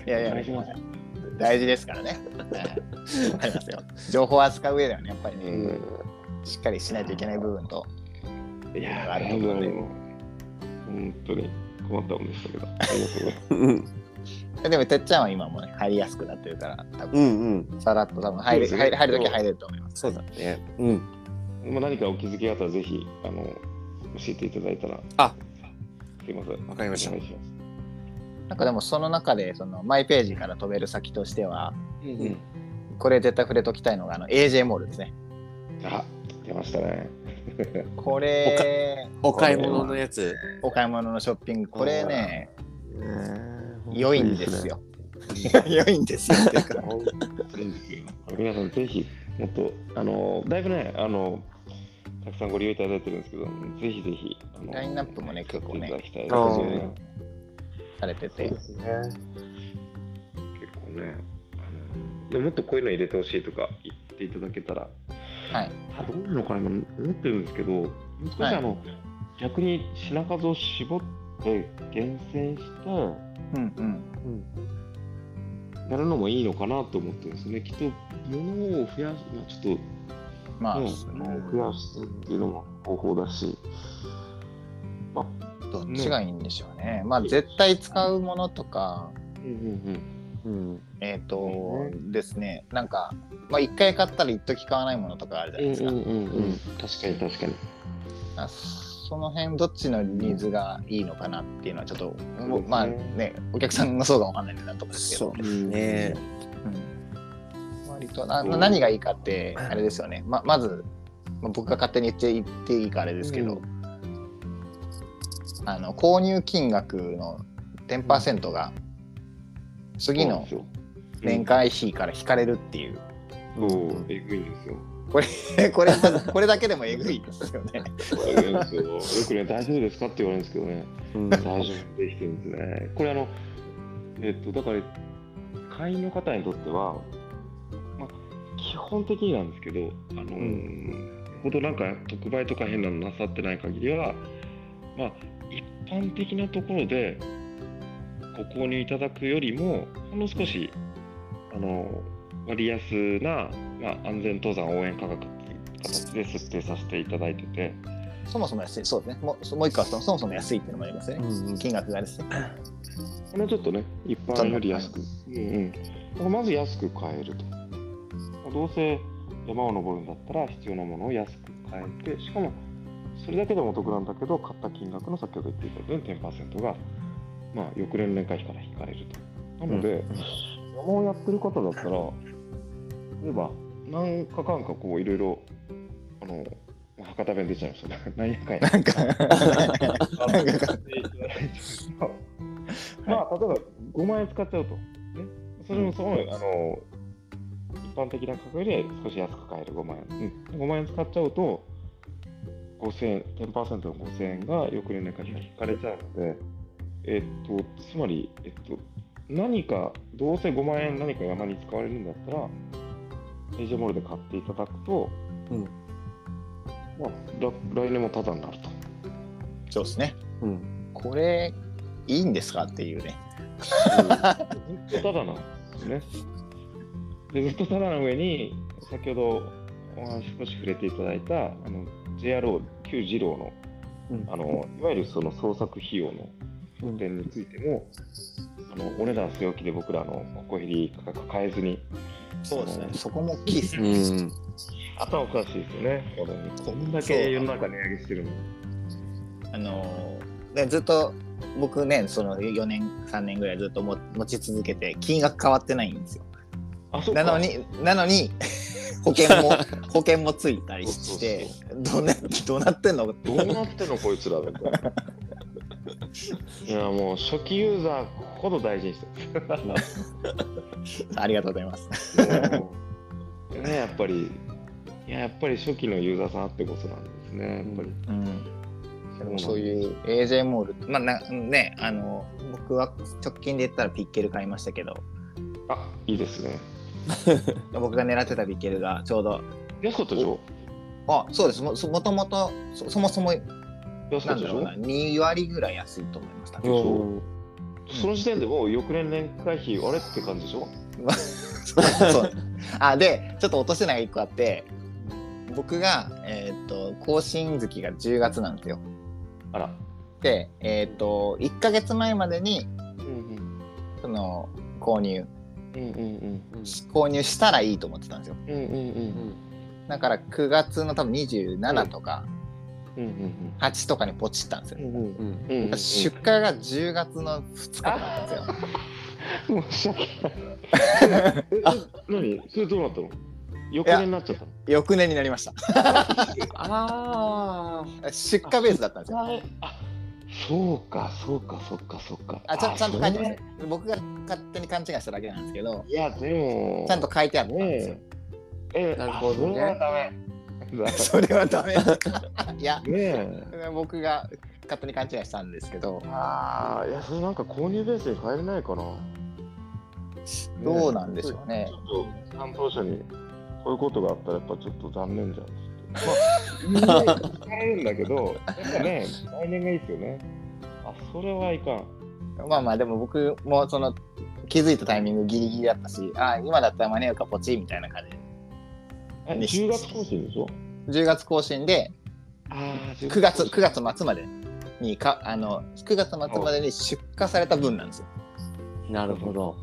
いやいやお願いします大事ですからね。はいわかりますよ。情報を扱う上ではね、やっぱりね、うん。しっかりしないといけない部分と。いやー、あると思う本当に困ったもんでしたけど、ありがとうございます。うんでも、てっちゃんは今もね、入りやすくなってるから、多う分んうん。さらっと多分入る、入る入るときは入れると思います。そうだね。うん。まあ、何かお気づきがあったら、ぜひ、あの、教えていただいたら。あすいません。わかりましたお願いします。なんかでも、その中で、そのマイページから飛べる先としては、うんこれ絶対触れときたいのが、あの AJ モールですね。あ、出ましたね。[laughs] これ、お買い物のやつ。お買い物のショッピング、これね、うん良いんですよ。良いんですよ。皆さん、ぜひ、もっと、あの、だいぶね、あの、たくさんご利用いただいてるんですけど、ぜひぜひ、あのラインナップもね結構ね。されてて。結構ね、あのでももっとこういうの入れてほしいとか言っていただけたら、はい。あどういうのかな、今思ってるんですけど、もう少しはいあの、逆に品数を絞って厳選してうんうん。やるのもいいのかなと思ってですね。きっと、物を増やす、まあ、ちょっまあ、と、ね、増やしてっていうのも方法だし、どっちがいいんでしょうね。まあ、絶対使うものとか、うんうんうん。えっ、とうですね、なんか、まあ、一回買ったら一時買わないものとかあるじゃないですか。うんうんうん確かに確かに。あその辺、どっちのニーズがいいのかなっていうのは、ちょっと、そうですねまあね、お客さんがそうかわかんないんでなんとかですけど。そう、ん。割とな何がいいかって、あれですよね。ままず、まあ僕が勝手に言って言っていいかあれですけど、うあの購入金額の10%が次の年間費から引かれるっていう、そう、えぐいんですよ。これ [laughs] これこれだけでもえぐいですよね。えぐいんですよ。よくね、大丈夫ですかって言われるんですけどね、うん大丈夫できてるんですね。これあの、えっと、だから、会員の方にとっては、まあ、基本的になんですけど、あのーほどなんか特売とか変なのなさってない限りは、まあ、一般的なところでご購入いただくよりも、ほんの少し、あの割安な、まあ、安全登山応援価格っていう形で設定させていただいてて、そもそも安い、そうですね。もうもう一個はそそもそも安いっていうのもありますよね。うん金額がですね。もうちょっとね、一般より安く、うんうん、まず安く買えると。どうせ山を登るんだったら必要なものを安く買えて、しかもそれだけでもお得なんだけど、買った金額の先ほど言っていたように10%が、まあ、翌年年会費から引かれると。なので、山をやってる方だったら、例えば、何かかんかこういろいろ、あの、博多弁出ちゃいましたね。[laughs] 何やかんや。なんか、なんかまあ、例えば5万円使っちゃうと。ね、それもその、あの、一般的な価格より少し安く買える5万円。うん、5万円使っちゃうと、5000円、10%の5000円が翌年年会費が引かれちゃうので、えっと、つまり、えっと、何か、どうせ5万円何か山に使われるんだったら、エイジェモールで買っていただくと、うんまあ、来来年もタダになると。そうですね。うんこれ、いいんですかっていうね。ずっとただなんですよね。で、ずっとただの上に、先ほどお話少し触れていただいた、あの JRO、旧二郎のうんあの、いわゆるその創作費用のうん点についても、あのお値段据え置きで僕らあの、ココヘリ価格変えずに、そうですね。そこも大きいですね。うん頭おかしいですよね、これこんだけ世の中値上げしてるのに。あのーね、ずっと僕ね、その4年、3年ぐらいずっとも持ち続けて、金額変わってないんですよ。あ、そっかなのに、なのに、[laughs] 保険も、保険もついたりして、どうなどうなってんの？どうなってんのこいつらみたいな。いやもう初期ユーザーほど大事にして [laughs] ありがとうございます。ね、やっぱり、いや、やっぱり初期のユーザーさんあってこそなんですね、やっぱり。うん、そういう AJ モール、まあなね、あの僕は直近で言ったらピッケル買いましたけど、あ、いいですね。[laughs] 僕が狙ってたピッケルがちょうど、安かったでしょ？あそうです、もそもともとそそもそもなんだろうな、2割ぐらい安いと思いました。うんその時点でもう翌年年会費あれって感じでしょ？そ [laughs] うあで、ちょっと落とせないが1個あって、僕が、えーっと更新月が10月なんですよ。あら。で、えーっと1ヶ月前までにうんその購入うんうんうん購入したらいいと思ってたんですよ。うんうんうんだから9月の多分27とかうんうん8とかにポチったんですよ。うんうんうんうんうん出荷が10月の2日だったんですよ。申し訳ない。え何？それどうなったの？翌年になっちゃったの？翌年になりました。[laughs] あ出荷ベースだったんですよ。あそうかそうかそうかそうかあちゃんちゃんと書いて。僕が勝手に勘違いしただけなんですけど、いやでもちゃんと書いてあったんですよね。えなるほどねあ [laughs] それはダメ。いや、ねえ僕が勝手に勘違いしたんですけど、ああいやそれなんか購入ベースに変えれないかなどうなんでしょうねち。ょっと担当者にこういうことがあったらやっぱちょっと残念じゃんっつって。まあ、聞かれるんだけど、やっぱね、来年がいいですよね。あ、それはいかん。まあまあ、でも僕もその気づいたタイミングギリギリだったし、あ今だったら間に合うかポチみたいな感じで。え、ね10月更新でしょ？10月更新で、ああ、9月 ,9 月末までにかあの9月末までに出荷された分なんですよ。あ、なるほど。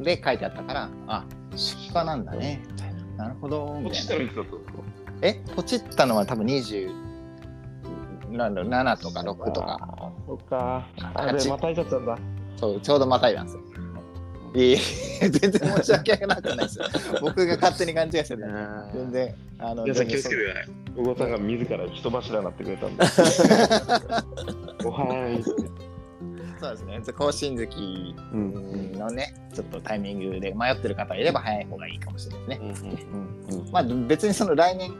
で書いてあったからあ出荷なんだねみたいななるほどたいなたらいつだったんですかえポチったのは多分20なんだろう7とか6とかそっか。あ八で、またいちゃったんだ。そうちょうどまたいだんですよ。いえいえ全然申し訳なくないですよ。[laughs] 僕が勝手に勘違いしてて全然あの皆さん気をつけてください。[laughs] 小郷さんが自ら人柱になってくれたんで。おはーい。そうですね更新月うんのねちょっとタイミングで迷ってる方がいれば早い方がいいかもしれないですね。まあ別にその来年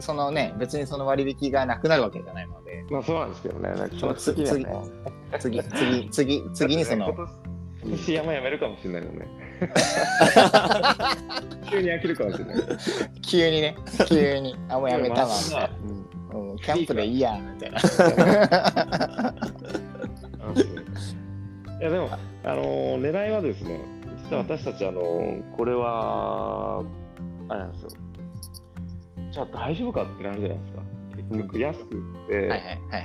そのね別にその割引がなくなるわけじゃないのでまあそうなんですけどね。次次次次にその今年今年山やめるかもしれないもんね。[laughs] 急に飽きるかもしれない。急にね急にあもうやめたわみたいな、うんうん、キャンプでいいやみたいないやでも、あのー狙いはですね、実は私たち、あのーこれは、あれなんですよ。じゃあ大丈夫かってなるじゃないですか。結局安くって、はいはいはいはい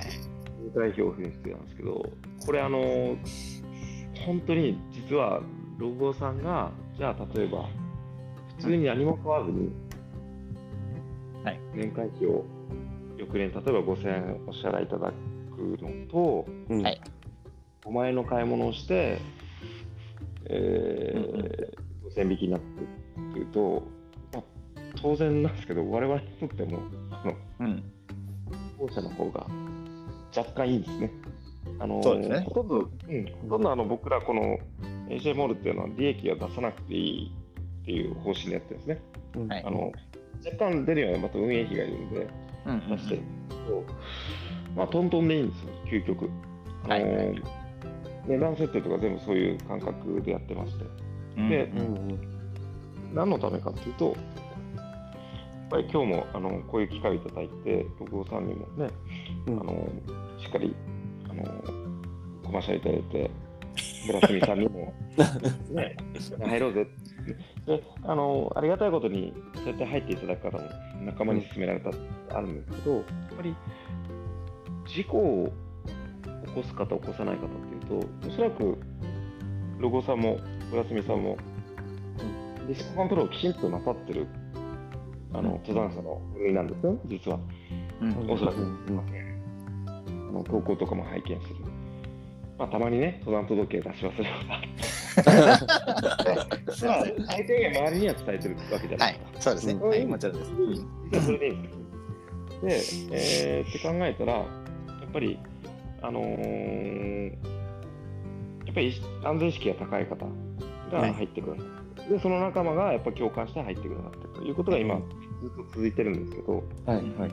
入会費オフにしてたんですけど、これあのー本当に実はロゴさんが、じゃあ例えば、普通に何も買わずに、はい。年会費を翌年、例えば5000円お支払いいただくのと、うん。はい。5万円の買い物をして、えーうんうん。5000引きになってっていうと、まあ、当然なんですけど、我々にとっても、あのうん。後者の方が若干いいですね。あのーそうですね。ほとんど、うん、ほとんどあの僕らこの AJ モールっていうのは利益が出さなくていいっていう方針でやってるんですね。うん。はい。あの若干出るようなまた運営費がいるんでうんうん出してまあトントンでいいんですよ、究極。あのーはいはい。値段設定とか全部そういう感覚でやってまして。うんでうんうん。何のためかっていうと、やっぱり今日もあのこういう機会をいただいて、六号さんにもね、うん。あのしっかりあのコマーシャルいただいて、村住さんにも、[laughs] ね、入ろうぜであの。ありがたいことに、そうやって入っていただく方も仲間に勧められたってあるんですけど、やっぱり事故を起こす方、起こさない方っていうと、おそらくロゴさんも村住さんも、リスクコントロールをきちんとなさってるあの登山者の部類なんですよ、実は。うんおそらくうんあの投稿とかも拝見する。まあ、たまにね、登山届出し忘れは [laughs] まあ、最低限周りには伝えてるわけじゃなはいいですか。そうですね、うん。はいもちろんです、それでいいんですよ。で、えーって考えたら、やっぱり、あのーぱり安全意識が高い方が入ってくる、でその仲間がやっぱ共感して入ってくるなってるということが今、ずっと続いてるんですけど、はいはいはい。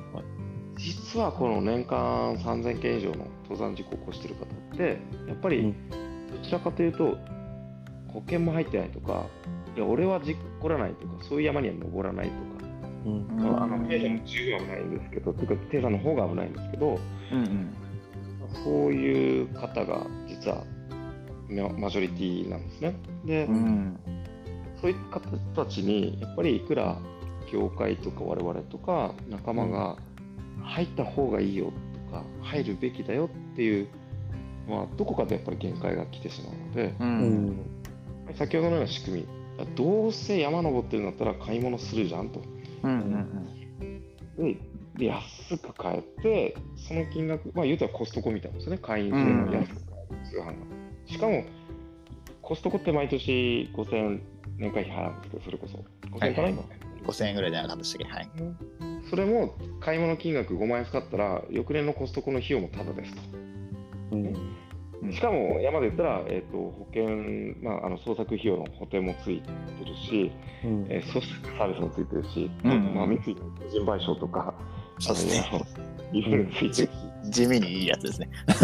実はこの年間3000件以上の登山事故を起こしてる方ってやっぱりうん。どちらかというと保険も入ってないとかいや俺は事故らないとかそういう山には登らないとか、うん。うん。あの低山も十分危ないんですけどというか低山の方が危ないんですけどうんうん。そういう方が実はママジョリティなんですね。で、うん。そういう方たちにやっぱりいくら業界とか我々とか仲間が入った方がいいよとか入るべきだよっていう、まあ、どこかでやっぱり限界が来てしまうのでううん。ん先ほどのような仕組みどうせ山登ってるんだったら買い物するじゃんと。うんでで安く買えてその金額まあ言うたらコストコみたいなんですね。会員制の安く買える通販が。しかもコストコって毎年5000円年会費払うんですけどそれこそ。5000円かな、はい今5000円ぐらいじゃなかったでしたっけ？はいそれも買い物金額5万円使ったら翌年のコストコの費用もタダですと。うん。しかも山で言ったら、えー、と保険、まあ、あの捜索費用の補填もついてるし、うん。えー、捜索サービスもついてるし、うん。まあ、三井の個人賠償とか、そうですね。いろいろついてるし、地味にいいやつですね。は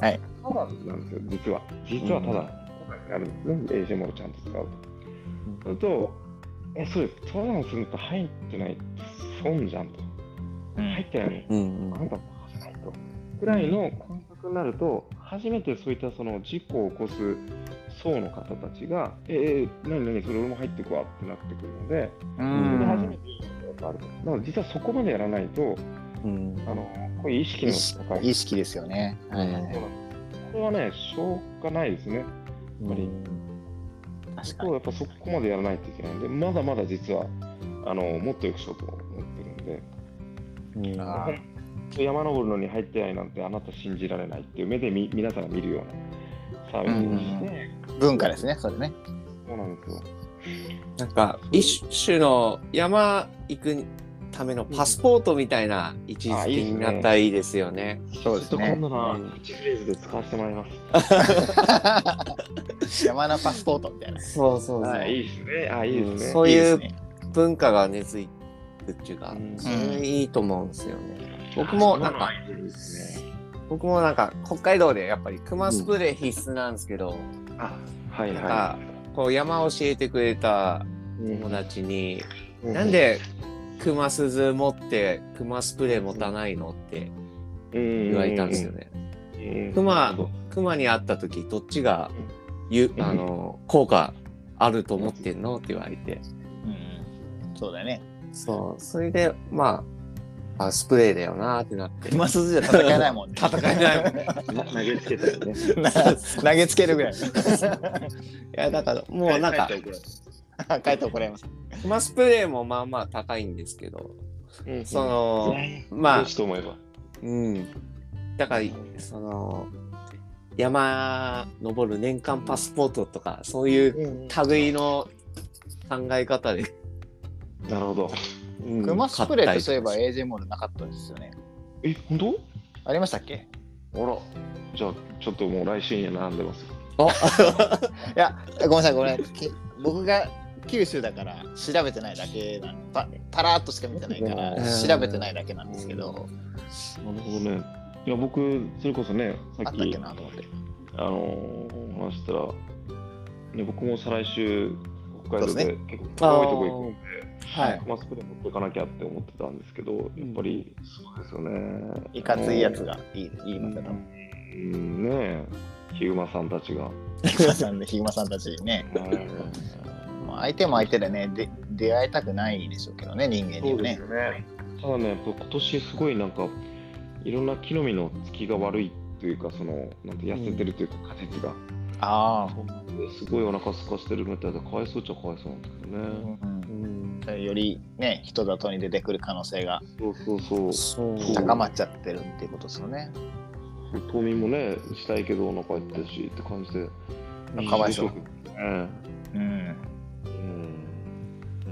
はい。ただなんですよ、実は。実はただ、ただになるんですね、AJ ルちゃんと使うと。それと、え、それ、登山すると入ってないと損じゃんと。入ってないのうんあんたもじゃないと。くらいの感覚になると、初めてそういったその事故を起こす層の方たちが、えー、何何それ俺も入ってくわってなってくるので、うそれで初めていいことがあると。なので実はそこまでやらないと、うんあのこういう意識の意識高い。意識ですよねはいこれはね、しょうがないですね。やっぱり確かに。そこをやっぱそこまでやらないといけない。んで、まだまだ実はあのもっとよくしようと思ってるんで、うん。あ山登るのに入ってないなんてあなた信じられないっていう目でみ皆さんが見るような。サービスにして、文化ですねそれね。そうなんですよ。なんか一種の山行くためのパスポートみたいな位置づけになったらいいですよね。そうですねちょっと今度なうん1フレーズで使わせてもらいます。[laughs] 山のパスポートみたいなそうそうそう。はい、いいですね。あ、いいですね。そういう文化が根付いてるっていうか、うんそれいいと思うんですよね。僕もなんか。僕もなんか北海道でやっぱり熊スプレー必須なんですけど、あ、はいなんかはこう山教えてくれたい。友達に、うなんで熊鈴持って熊スプレー持たないのって言言われたんですよ。ね。うん。熊熊に会った時どっちがゆあの効果あると思ってんのって言われて、うん。そうだよね。そう。それでまああスプレーだよなってなって。熊鈴じゃ戦えないもんね。[laughs] 戦えないもん。ね投げつけたよね。[laughs] 投げつけるぐらい。[laughs] いやだからもうなんか [laughs] 帰って怒られます熊スプレーもまあまあ高いんですけど、うんそのうんまあどうしと思えば。うん。だから、その、山登る年間パスポートとか、そういう類の考え方で。なるほど。うん熊スプレーってそういえば AJ モールなかったですよねえ、本当？ありましたっけ？あら。じゃあ、ちょっともう来週には並んでますよ。[laughs] いやごめんなさいごめんき僕が九州だから調べてないだけなんパパラーっとしか見てないからうん。調べてないだけなんですけど。なるほどね。いや、僕、それこそね、さっきあったっけ、なと思って。あのー話したら、ね、僕も再来週、北海道でで結構遠いとこ行くんで、はい。マスクで持っていかなきゃって思ってたんですけど、やっぱりそうですよね。いかついやつがいい言いますうんねえ、ヒグマさんたちが。ヒグマさんでヒグマさんたちね。まあ相手も相手でねで出会いたくないでしょうけどね人間にはねそうですよね。ただね、やっぱ今年すごいなんか、いろんな木の実のつきが悪いというか、その、なんて痩せてるというか、果実が。あすごいお腹空かしてるみたいで、かわいそうっちゃかわいそうなんですけどあ、ね。うん。よりね人里に出てくる可能性がそうそうそう。そう。高まっちゃってるっていうことですよね冬眠もね、したいけどお腹減ってるしって感じで。かわいそううん。うんうん。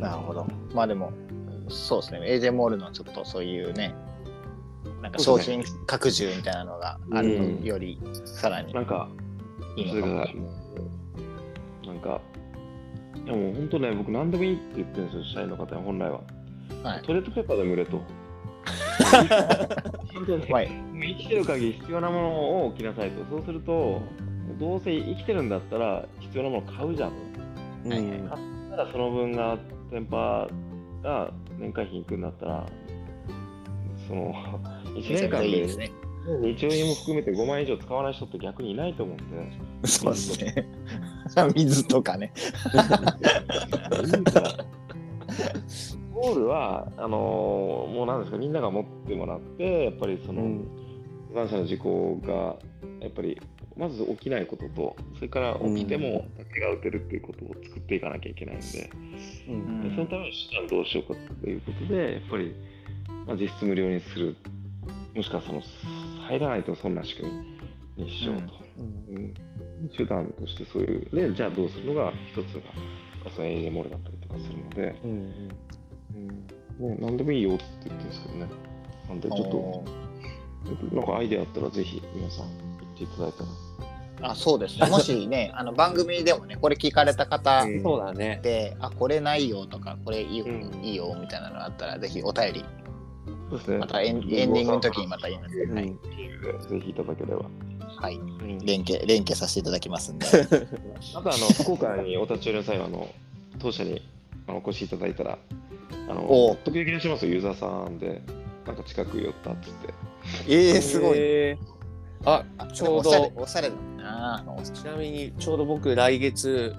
なるほど。まあでも、そうですね、AJ モールのちょっとそういうね、なんか商品拡充みたいなのがあるうんより、さらに。なんか、いいのかがもうなんかいやもう本当ね僕何でもいいって言ってるんですよ社員の方に本来は、はい。トイレットペーパーでも売れと。[laughs] はい。生きてる限り必要なものを置きなさいと。そうするとどうせ生きてるんだったら必要なもの買うじゃん。うんはいはい。買ったらその分が店舗が年会費いくんだったらその1めちゃくちゃ年間で。日用品も含めて5万円以上使わない人って逆にいないと思うんでそうですね。[laughs] 水とかね。ゴールはあのーもうなんですかみんなが持ってもらってやっぱりその、うん感謝の事故がやっぱりまず起きないこととそれから起きても竹が打てるっていうことを作っていかなきゃいけないんで、うん。でそのための手段どうしようかということでやっぱり、まあ、実質無料にする。もしくはその入らないとそんな仕組みにしようと、うん。手段としてそういうでじゃあどうするのが一つがそのルだったりとかするので、うんうん、もう何でもいいよって言ってるんですけどね。なんでちょっとなんかアイデアあったらぜひ皆さん言っていただいたらあそうですね。[laughs] もしね、あの番組でもね、これ聞かれた方うんそうだね。で、あ、これないよとか、これいいよ,、うんいいよみたいなのあったら、ぜひお便り、そうですねまたエンエンディングの時にまた言います。うんはい。ぜひいただければ。はい。うん連携、連携させていただきますんで。[laughs] あとあの福岡にお立ち寄りの際はあの当社にあのお越しいただいたらあおの時々いらっしゃいますよユーザーさんでなんか近く寄ったっつってえー、すごい。えーああちょうどおしゃれ、おしゃれだな。ちなみにちょうど僕来月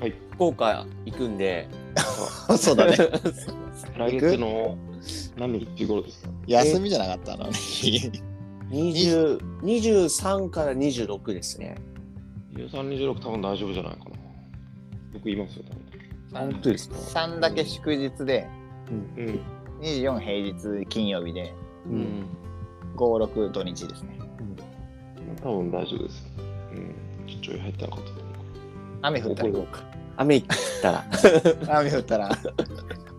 はい。福岡行くんで。[laughs] そうだね。[laughs] 来月の何日頃ですか？休みじゃなかったの？に。20 23から26ですね。23、26多分大丈夫じゃないかな。僕言いますよ本当ですか？3だけ祝日で、多分24平日金曜日で、うん、うん5、6土日ですね。多分大丈夫です。うんちょい入ってなかったと思う雨降ったら行こうか。雨降ったら。[laughs] 雨降ったら、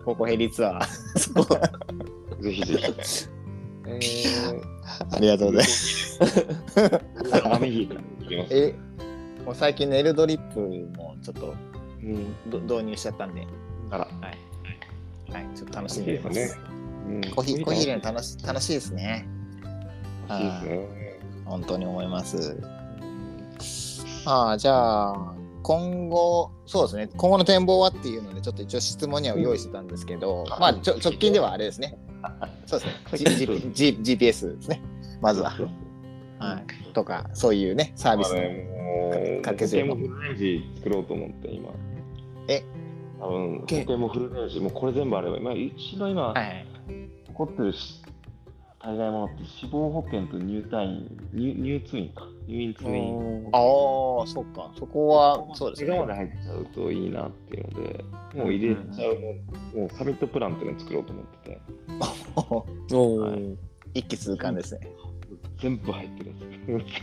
ここヘリツアー。ぜひぜひえーありがとうございます。雨日で行きますえ、もう最近ネルドリップもちょっとうんど導入しちゃったんで、あらはい。はい、ちょっと楽しみです。いいですねうんコーヒー、コーヒー入れるの楽し楽しいですね。いいですね本当に思います。ああ、じゃあ、今後、そうですね、今後の展望はっていうので、ちょっと一応質問には用意してたんですけど、まあ、ちょ直近ではあれですね。そうですね、[laughs] G G GPS ですね、まずは。はい、とか、そういうね、サービスの。かけずに時計もフルレンジ作ろうと思って、今。え？多分、け？時計もフルレンジ、もうこれ全部あれば、まあ、うちの今、はい。残ってるし大概ものって死亡保険と入退院、入入通院か、入院通院。ああ、そっか、そこは、そうですね違う。まで入っちゃうといいなっていうので、もう入れちゃうの、もうサミットプランっていうのを作ろうと思ってて、おはー一気通貫ですね。全部入ってるやつ。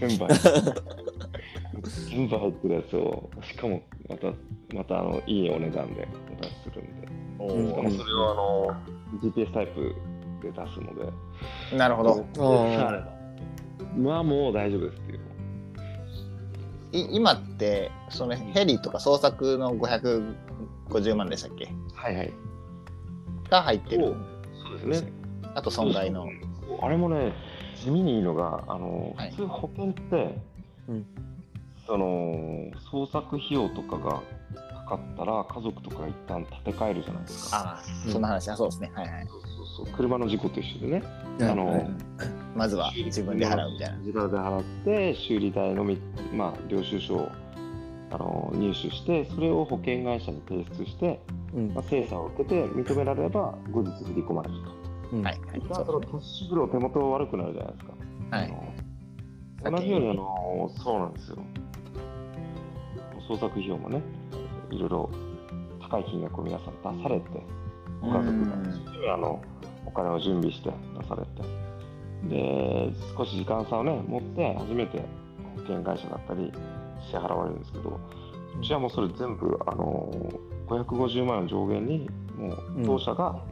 全部入ってる。全部入ってるやつを、しかもまた、またあのいいお値段でお出しするんで、おうんしかもそれをあの GPS タイプで出すので、ーなるほど。あまあもう大丈夫ですっていう。い今って、そのヘリとか捜索の550万でしたっけ？はいはい。が入ってる。そうですね。あと損害の。あれもね、地味にいいのが、あの、はい普通保険って、うんその、捜索費用とかがかかったら、家族とかが一旦建て替えるじゃないですか。ああ、そんな話、あそうですね。はいはい。そう車の事故と一緒でね。ーあの、うんまずは自分で払うみたいな。自腹で払って、修理代のみ、まあ、領収書をあの入手して、それを保険会社に提出して、うんまあ、精査を受けて認められれば、後日振り込まれると。うんはいはい。そのキャッシュフロー手元悪くなるじゃないですか。はいあの同じようにあの、そうなんですよ。創作費用もね、いろいろ高い金額を皆さん出されて、ご家族がうんあのお金を準備して出されて、で、少し時間差をね、持って初めて保険会社だったり支払われるんですけど、うちはもうそれ全部、あの、550万円の上限に、もう当社が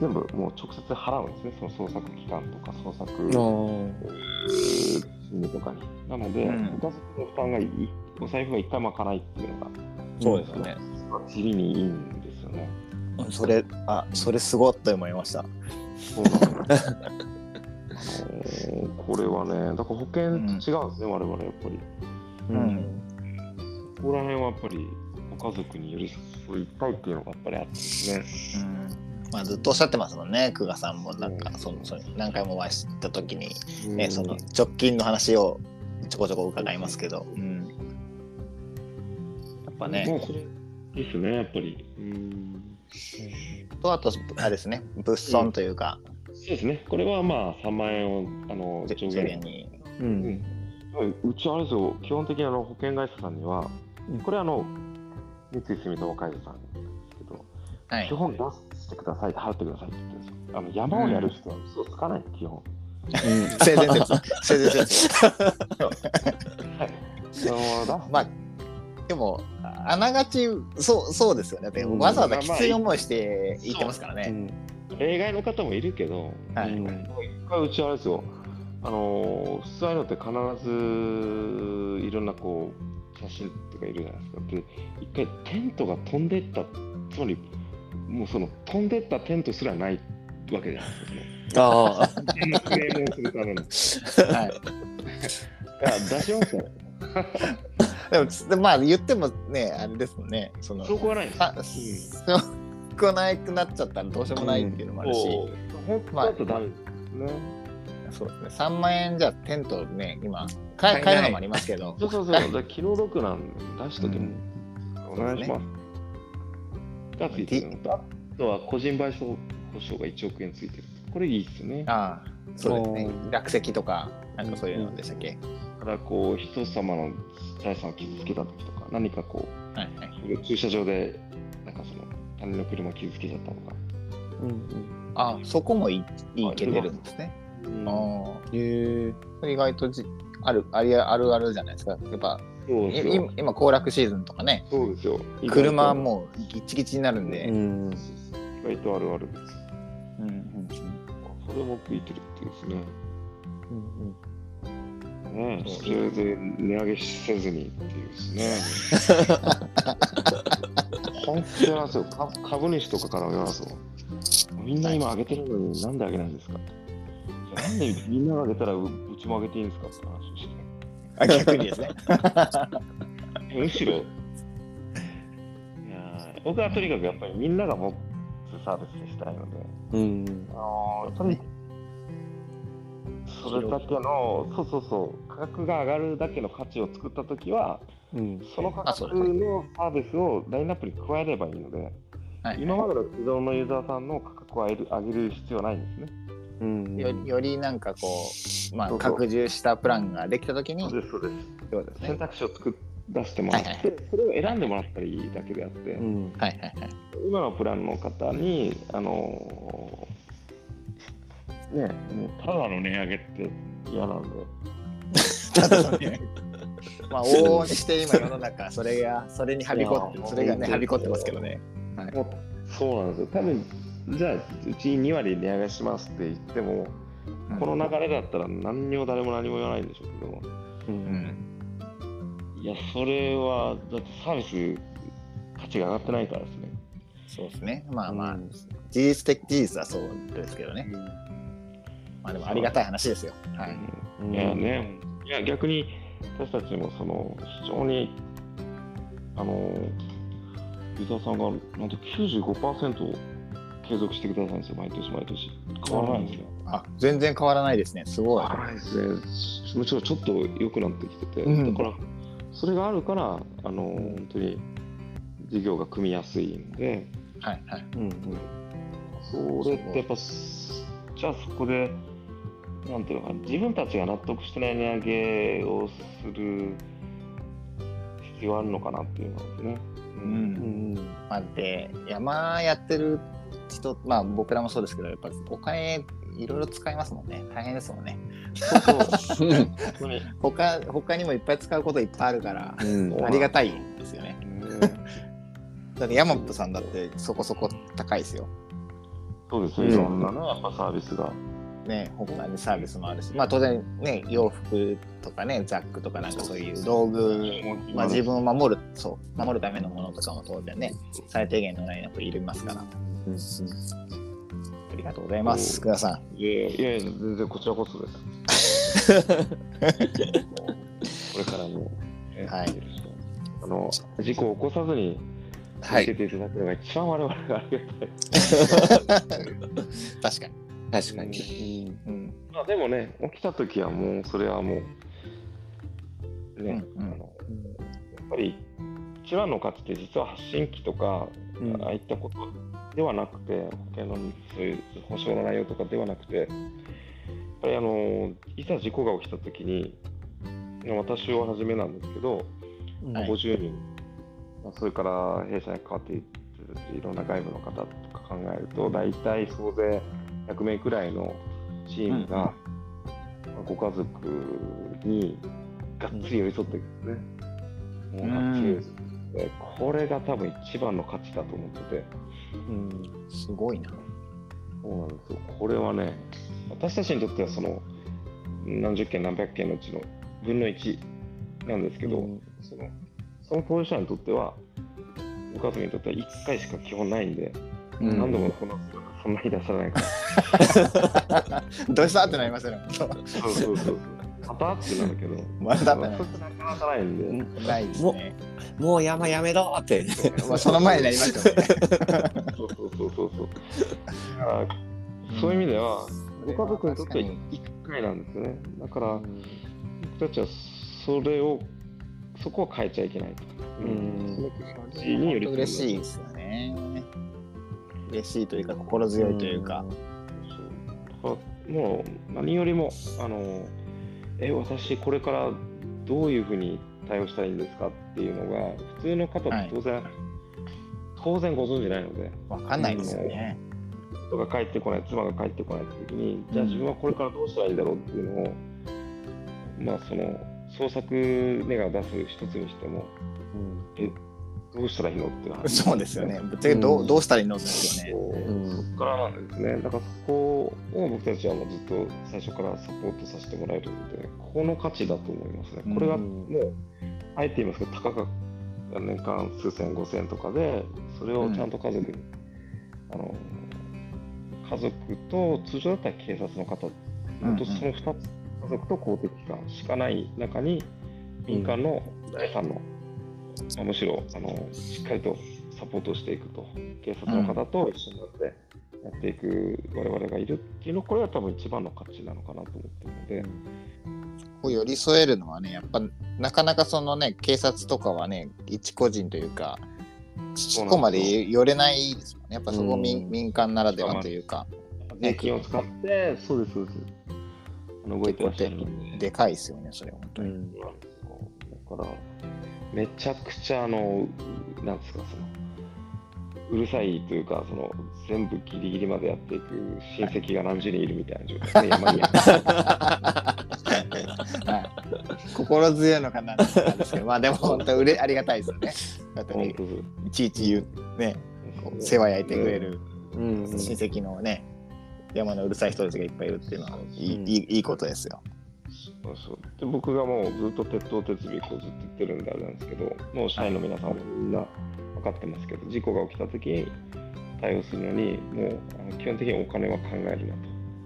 全部もう直接払うんですね、その捜索期間とか捜索あー通休みとかに。なので、うんご家族の負担がいお財布が一回も開かないっていうのが、そうですよね。地味にいいんですよね。それ、あ、それすごいと思いました。そうなん。です。あのーこれはね、だから保険と違うんですね、我々やっぱり。うん。ここら辺はやっぱりご家族に寄り添いたいっていうのがやっぱりあってですね。うん。まあ、ずっとおっしゃってますもんね、久我さんもなんか、そのその何回もお会いした時に、ね、その直近の話をちょこちょこ伺いますけど、うん、やっぱもね、うそれですね、やっぱり。うんとあと、あれですね、物損というか、そうですね、これはまあ3万円をあのじ上限に。ううんんうちあれですよ、基本的にあの保険会社さんには、うんこれあの、三井住友海上さんなんですけど、はい基。本出してください、払ってくださいって言ってるんですよ。あの山をやる人は嘘つかない、基本。性善説。性善説。はい。あ [laughs] のまあ、でも、あながち、そう、そうですよね。わざわざきつい思いして言ってますからね。例外の方もいるけど、はいうん一回うちあれですよ、あのー普通ああいうのって必ずいろんなこう写真とかいるじゃないですか。で、一回テントが飛んでった、つまりもうその飛んでったテントすらないわけじゃないですか。ああ。そのテントのクレームをするための。いはい。や、出しましたよ。でもまあ、言ってもね、あれですもんね。その、そこはないです。あ、そう、来なくなっちゃったらどうしようもないっていうのもあるし、本当だとダメですね。そうですね。3万円じゃテントね、今、買え買えるのもありますけど、そうそうそう、気の毒なんで出しとけも、お願いします。がついてあとは個人賠償保証が1億円ついてる。これいいっすね。ああ、そうですねう。ん落石とか、なんかそういうのでしたっけ、ただこう、人様の財産を傷つけた時とか、何かこはいはい。う、駐車場で、なんかその、他人の車を傷つけちゃったとか。あそこもいいいけてるんですね。うんあへえ。あ、意外とじあるありあるあるじゃないですか。やっぱ。今、今行楽シーズンとかね、そうですよ。車はもうギッチギチになるんで、うん。意外とあるあるです。うんうんそれもついてるっていうですね。うんね、そうそれで値上げせずにっていう。ですね。本気で言いますよ。か株主とかから言いますよ。みんな今上げてるのになんで上げないんですか？なんでみんなが上げたらううちも上げていいんですかって話をして。あ逆にですね。むしろ、いやー僕はとに。かくやっぱりみんなが持つサービスに。したいので、うん。あのそれだけの、そうそうそう、価格が上がるだけの価値を作ったときは、うん。その価格のサービスをラインナップに加えればいいので、はい、今までの既存のユーザーさんの価格を上げる上げる必要はないんですね。うん。よよりなんかこう、まあ、そうそう拡充したプランができたときに、そうです、そうです。そうですね選。択肢を作っ出してもらって、はいはいそれを選んでもらったらいいだけであって、うん。はいはいはい。今のプランの方に、あのーね、もうただの値上げって嫌なんで、ただのね [laughs] まあ、往々にして今世の中、それが、それにはびこって、それがね、はびこってますけどね。もうそうなんですよ、多分じゃあ、うち2割値上げしますって言っても、この流れだったら何にも誰も何も言わないんでしょうけど、う。うんん。いや、それは、だってサービス価値が上がってないからですね。そうですね。まあまあ、うん事実的、事実はそうですけどね。まあでもありがたい話ですよ。はい。うんいやね、いや逆に私たちもその非常にあのユーザーさんがなんと95%を継続してくださるんですよ、毎年毎年。変わらないんですよ。あ、全然変わらないですね。すごい。変わらないですね。むしろちょっと良くなってきてて、うんだからそれがあるから、あの本当に事業が組みやすいんで、はいはい。うん。それってやっぱ、じゃあそこで、なんていうのかな、自分たちが納得してない値上げをする必要あるのかなっていうのはですね。う。うんん。まあ、で、山やってる人、まあ僕らもそうですけど、やっぱお金いろいろ使いますもんね。大変ですもんね。そうそう。本当に。[laughs] 他、他にもいっぱい使うこといっぱいあるから、うん。ありがたいですよね。だってヤマップさんだってそこそこ高いですよ。そうですよ、うんいろんなね、やっぱサービスがね、他にサービスもあるし、まあ当然ね、洋服とかね、ザックとかなんかそういう道具、まあ自分を守る、そう、守るためのものとかも当然ね、最低限のラインナップいりますから。うんありがとうございます、福田さん。いやいや全然こちらこそです。これからも、えはいあの事故を起こさずにはい続けていただければ一番我々がありがたい。[laughs] 確かに。確かに。うん。まあでもね、起きた時はもうそれはもう、ね、うんうんあのやっぱり一番の価値って実は発信機とか、うんああいったことではなくて、保険のそういう保証の内容とかではなくて、やっぱりあのいざ事故が起きた時に、私をはじめなんですけど、うんはい50人、まあそれから弊社に関わっているいろんな外部の方とか考えると、大体総勢100名くらいのチームが、まあご家族にがっつり寄り添っていくんですね。もうがっちり寄り添ってでこれが多分一番の価値だと思ってて、うんすごいな。そうなんですよ。これはね、私たちにとってはその何十件何百件のうちの分の1なんですけど、うんそのその当事者にとっては、ご家族にとっては1回しか基本ないんで、うん何度もこのそんなに出さないから。[laughs] どうしたってなりますよね。そうそうそう。またってなるけど、またってなかなかないんで、ないですね。もう山やめろって。[laughs] まあその前になりますよね。[laughs] そうそうそうそうそう。だからそういう意味では、ご家族にとっては1回なんですよね。だから、僕たちはそれを、そこは変えちゃいけないと。うん嬉しいですよね。嬉しいというか心強いというか。そう。だからもう何よりも、あの、え、私これからどういうふうに対応したらいいんですかっていうのが、普通の方って当然、当然ご存じないので、わかんないですよね。夫が帰ってこない、妻が帰ってこないって時に、じゃあ自分はこれからどうしたらいいんだろうっていうのを、まあその、創作ネガを出す一つにしても、え、どうしたらいいのって話。そうですよね。ぶっちゃけどうどうしたらいいのですよね。そこからなんですね。だからそこを僕たちはもうずっと最初からサポートさせてもらえるので、この価値だと思いますね。これがうんもう、あえて言いますけど、たかが年間数千、五千とかで、それをちゃんと家族に、あの、家族と通常だったら警察の方、うんうん本当その2つ、家族と公的機関しかない中に、民間の第三の、まあむしろあのしっかりとサポートしていくと、警察の方と一緒になってやっていく我々がいるっていうの、これは多分一番の価値なのかなと思ってるので、こう寄り添えるのはね、やっぱなかなかそのね、警察とかはね、一個人というか、そこまで寄れないですもんね。やっぱそこ民,、うん民間ならではというか、税金を使って、そうです、そうです。あの動いてらっしゃるので。でかいですよね、それ本当に。だから、めちゃくちゃ、あの、なんですか、その、うるさいというか、その、全部ギリギリまでやっていく親戚が何十人いるみたいな状態で、山には。い、心強いのかなですけど、まあでも本当うれありがたいですよね。いちいち言う、ね、世話焼いてくれるうん。親戚のね、山のうるさい人たちがいっぱいいるっていうのは、いいいいことですよ。そうそう。で僕がもうずっと鉄頭鉄尾こうずっと言ってるんであれなんですけど、もう社員の皆さんもみんな分かってますけど、事故が起きた時に対応するのに、もうあの基本的にお金は考えるな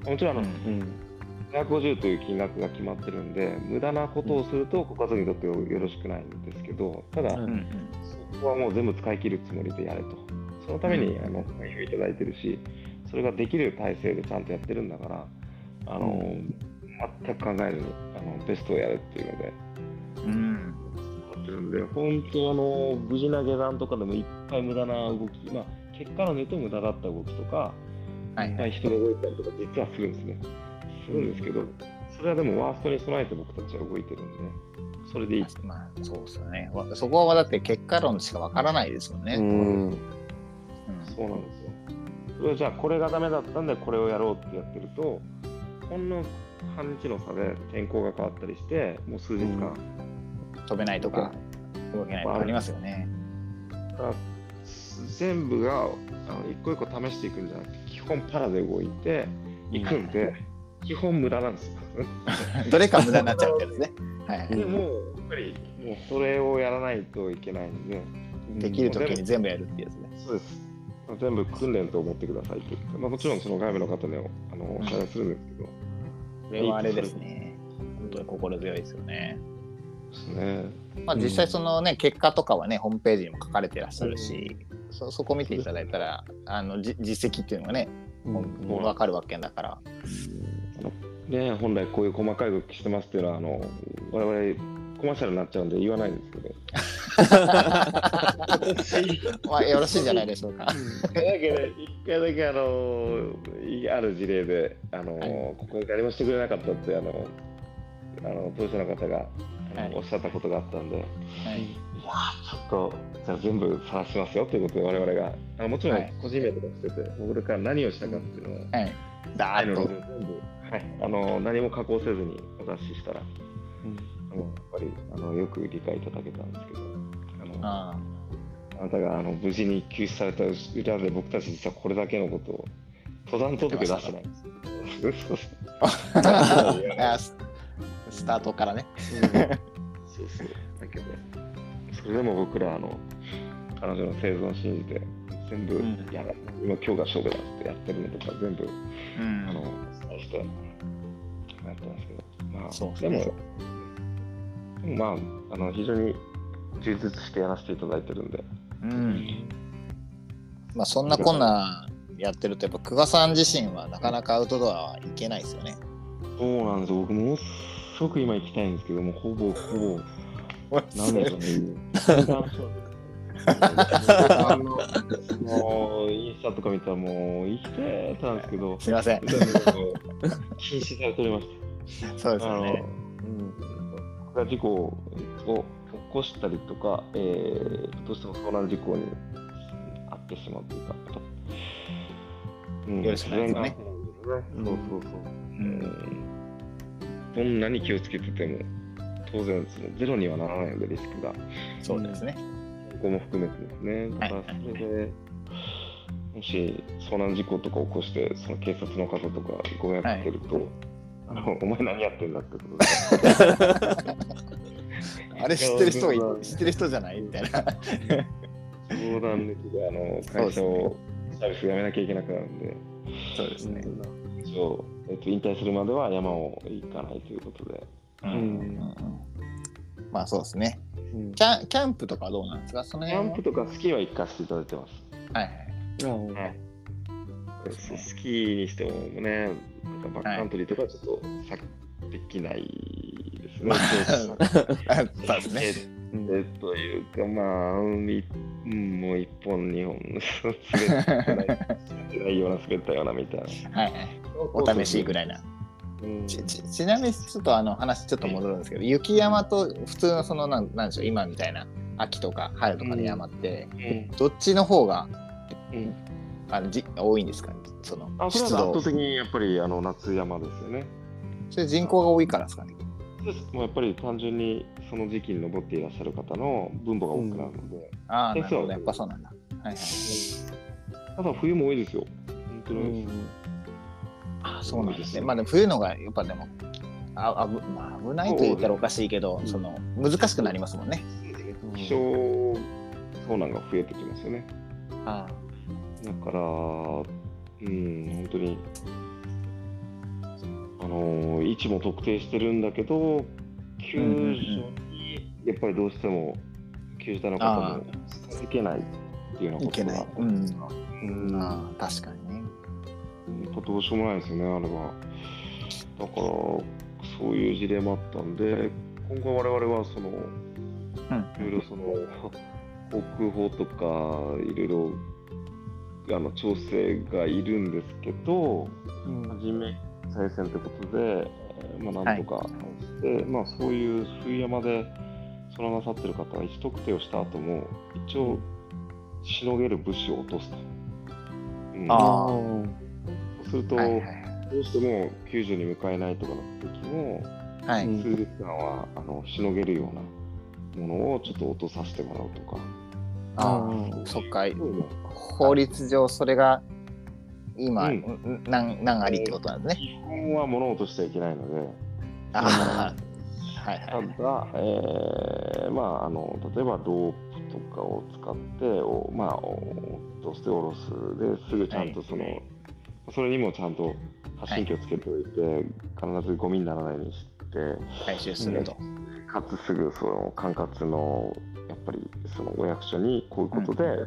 と。もちろんあの、うん。250という金額が決まってるんで、無駄なことをするとご家族にとってよろしくないんですけど、ただ、うん。うんそこはもう全部使い切るつもりでやれと。そのために、うん。あのいただいてるし、それができる体制でちゃんとやってるんだから、あの全く考えずにあのベストをやるっていうので、うんで、本当あの、無事な下山とかでもいっぱい無駄な動き、まあ、結果論で言うと無駄だった動きとか、はいいはい。っぱい人が動いたりとか実はするんですね。するんですけど、それはでもワーストに備えて僕たちは動いてるんで、それでいい。まあそうですよね。わそこはだって結果論しかわからないですもんね。うんうんそうなんですよ。それはじゃあこれがダメだったんでこれをやろうってやってると、ほんの半日の差で天候が変わったりして、もう数日間、飛べないとか動けないとかありますよね。全部があの一個一個試していくんじゃなくて、基本パラで動いていくんで、基本無駄なんですよ。[laughs] どれか無駄になっちゃうってやつね。はいはいでもうやっぱりもうそれをやらないといけないんで、できるときに全部やるってやつね。そうです。全部訓練と思ってくださいって言って、まあ、もちろんその外部の方にはあのお謝罪するんですけど、これはあれですね。本当に心強いですよね。ね。まあ実際そのね、結果とかはね、ホームページにも書かれてらっしゃるし、そそこ見ていただいたら、あのじ実績っていうのがね、もう分かるわけだから。ね、本来こういう細かい動きしてますっていうのはあの我々コマーシャルになっちゃうんで言わないんですけど。[laughs] まあよろしいんじゃないでしょうか。だけど一回だけあのいある事例であの、はい。ここ誰もしてくれなかったってあのあの当事者の方があの、はい。おっしゃったことがあったんで、い。やはいーちょっとじゃあ全部晒しますよということで我々が。あのもちろんはい。個人名とかしてて、僕から何をしたかっていうのを、はい。だーっと。全部、はい、あの何も加工せずにお出ししたら。あのやっぱりあのよく理解いただけたんですけど。あのああ。なたがあの無事に救出された裏で僕たち実はこれだけのことを登山届出してないんです。ススタートからね。そうそう。だけどそれでも僕らあの彼女の生存を信じて全部うんやら、今今日が勝負だってやってるのとか全部うん。あのお伝えしてやってますけど。まあでもまああの非常に充実してやらせていただいてるんでうん。まあそんなこんなやってると、やっぱ久我さん自身はなかなかアウトドアは行けないですよね。そうなんですよ僕ものすごく今行きたいんですけどもほぼほぼなんでしょうね [laughs] あのもうインスタとか見たらもう行きてたんですけどすいません。禁止されておりましそうですね。僕が事故を起こしたりとか、えー、どうしても遭難事故に遭ってしまうというか、うんよろしくないですねそうそうそう。うんどんなに気をつけてても、当然そのゼロにはならないので、リスクが。そうですね。ここも含めてですね。だからそれで、もし遭難事故とか起こして、その警察の方とかご迷惑かけると、あの [laughs] お前何やってんだってことで。[laughs] あれ知ってる人がい知ってる人じゃないみたいな。相談抜きであの会社をサービスやめなきゃいけなくなるんで、そうですね。一応、えっと、引退するまでは山を行かないということで、うんまあそうですね。うんキャンキャンプとかどうなんですか？そのキャンプとかスキーは行かせていただいてます。はいはい。はいスキーにしてもね、なんかバックカントリーとかはちょっとさできないですね。そうですね。えというか、まあ、海、うん、もう一本、二本、滑ってないような、滑ったようなみたいな。はいはい。お試しぐらいな。うんちちちなみにちょっとあの話ちょっと戻るんですけど、雪山と普通のそのなんなんでしょう今みたいな秋とか春とかの山って、うんどっちの方がうんあのじ多いんですかねそのあそれは圧倒的にやっぱりあの夏山ですよね。それ人口が多いからですかね。もうやっぱり単純にその時期に登っていらっしゃる方の分母が多くなるので、ああなるほそうどやっぱそうなんだ。はいはい。ただ冬も多いですよ。本当に多いです。あそうなんですね。まあでも冬のがやっぱでもああぶ、まあ、危ないと言ったらおかしいけど、う。んその難しくなりますもんね。気象遭難が増えてきますよね。あだから、うん、本当に、あの位置も特定してるんだけど、救助にやっぱりどうしても救助隊の方も行けないっていうようなことがいけない、うん。うん。ああ確かにね。やっぱどうしようもないですよね、あれは。だから、そういう事例もあったんで、今後我々はその、いろいろその、航空法とか、いろいろあの調整がいるんですけど、初め再選ということで、えーまあ、なんとかして、まあ、そういう冬山でそのなさってる方は位置特定をした後も一応しのげる物資を落とすと。うん。あそうすると、はいはいどうしても救助に向かえないとかの時も、はい、うん数日間はあのしのげるようなものをちょっと落とさせてもらうとか。あうん。あそっか法律上それが今、うん。何何ありってことなんですね。基本は物を落としちゃいけないので、ああ、はいたはい。だ、えーまあ、あの例えばロープとかを使ってお、まあ、お落として下ろすですぐちゃんとその、それにもちゃんと発信機をつけておいて、必ずゴミにならないようにして回収すると。かつすぐその管轄のぱりそのお役所にこういうことで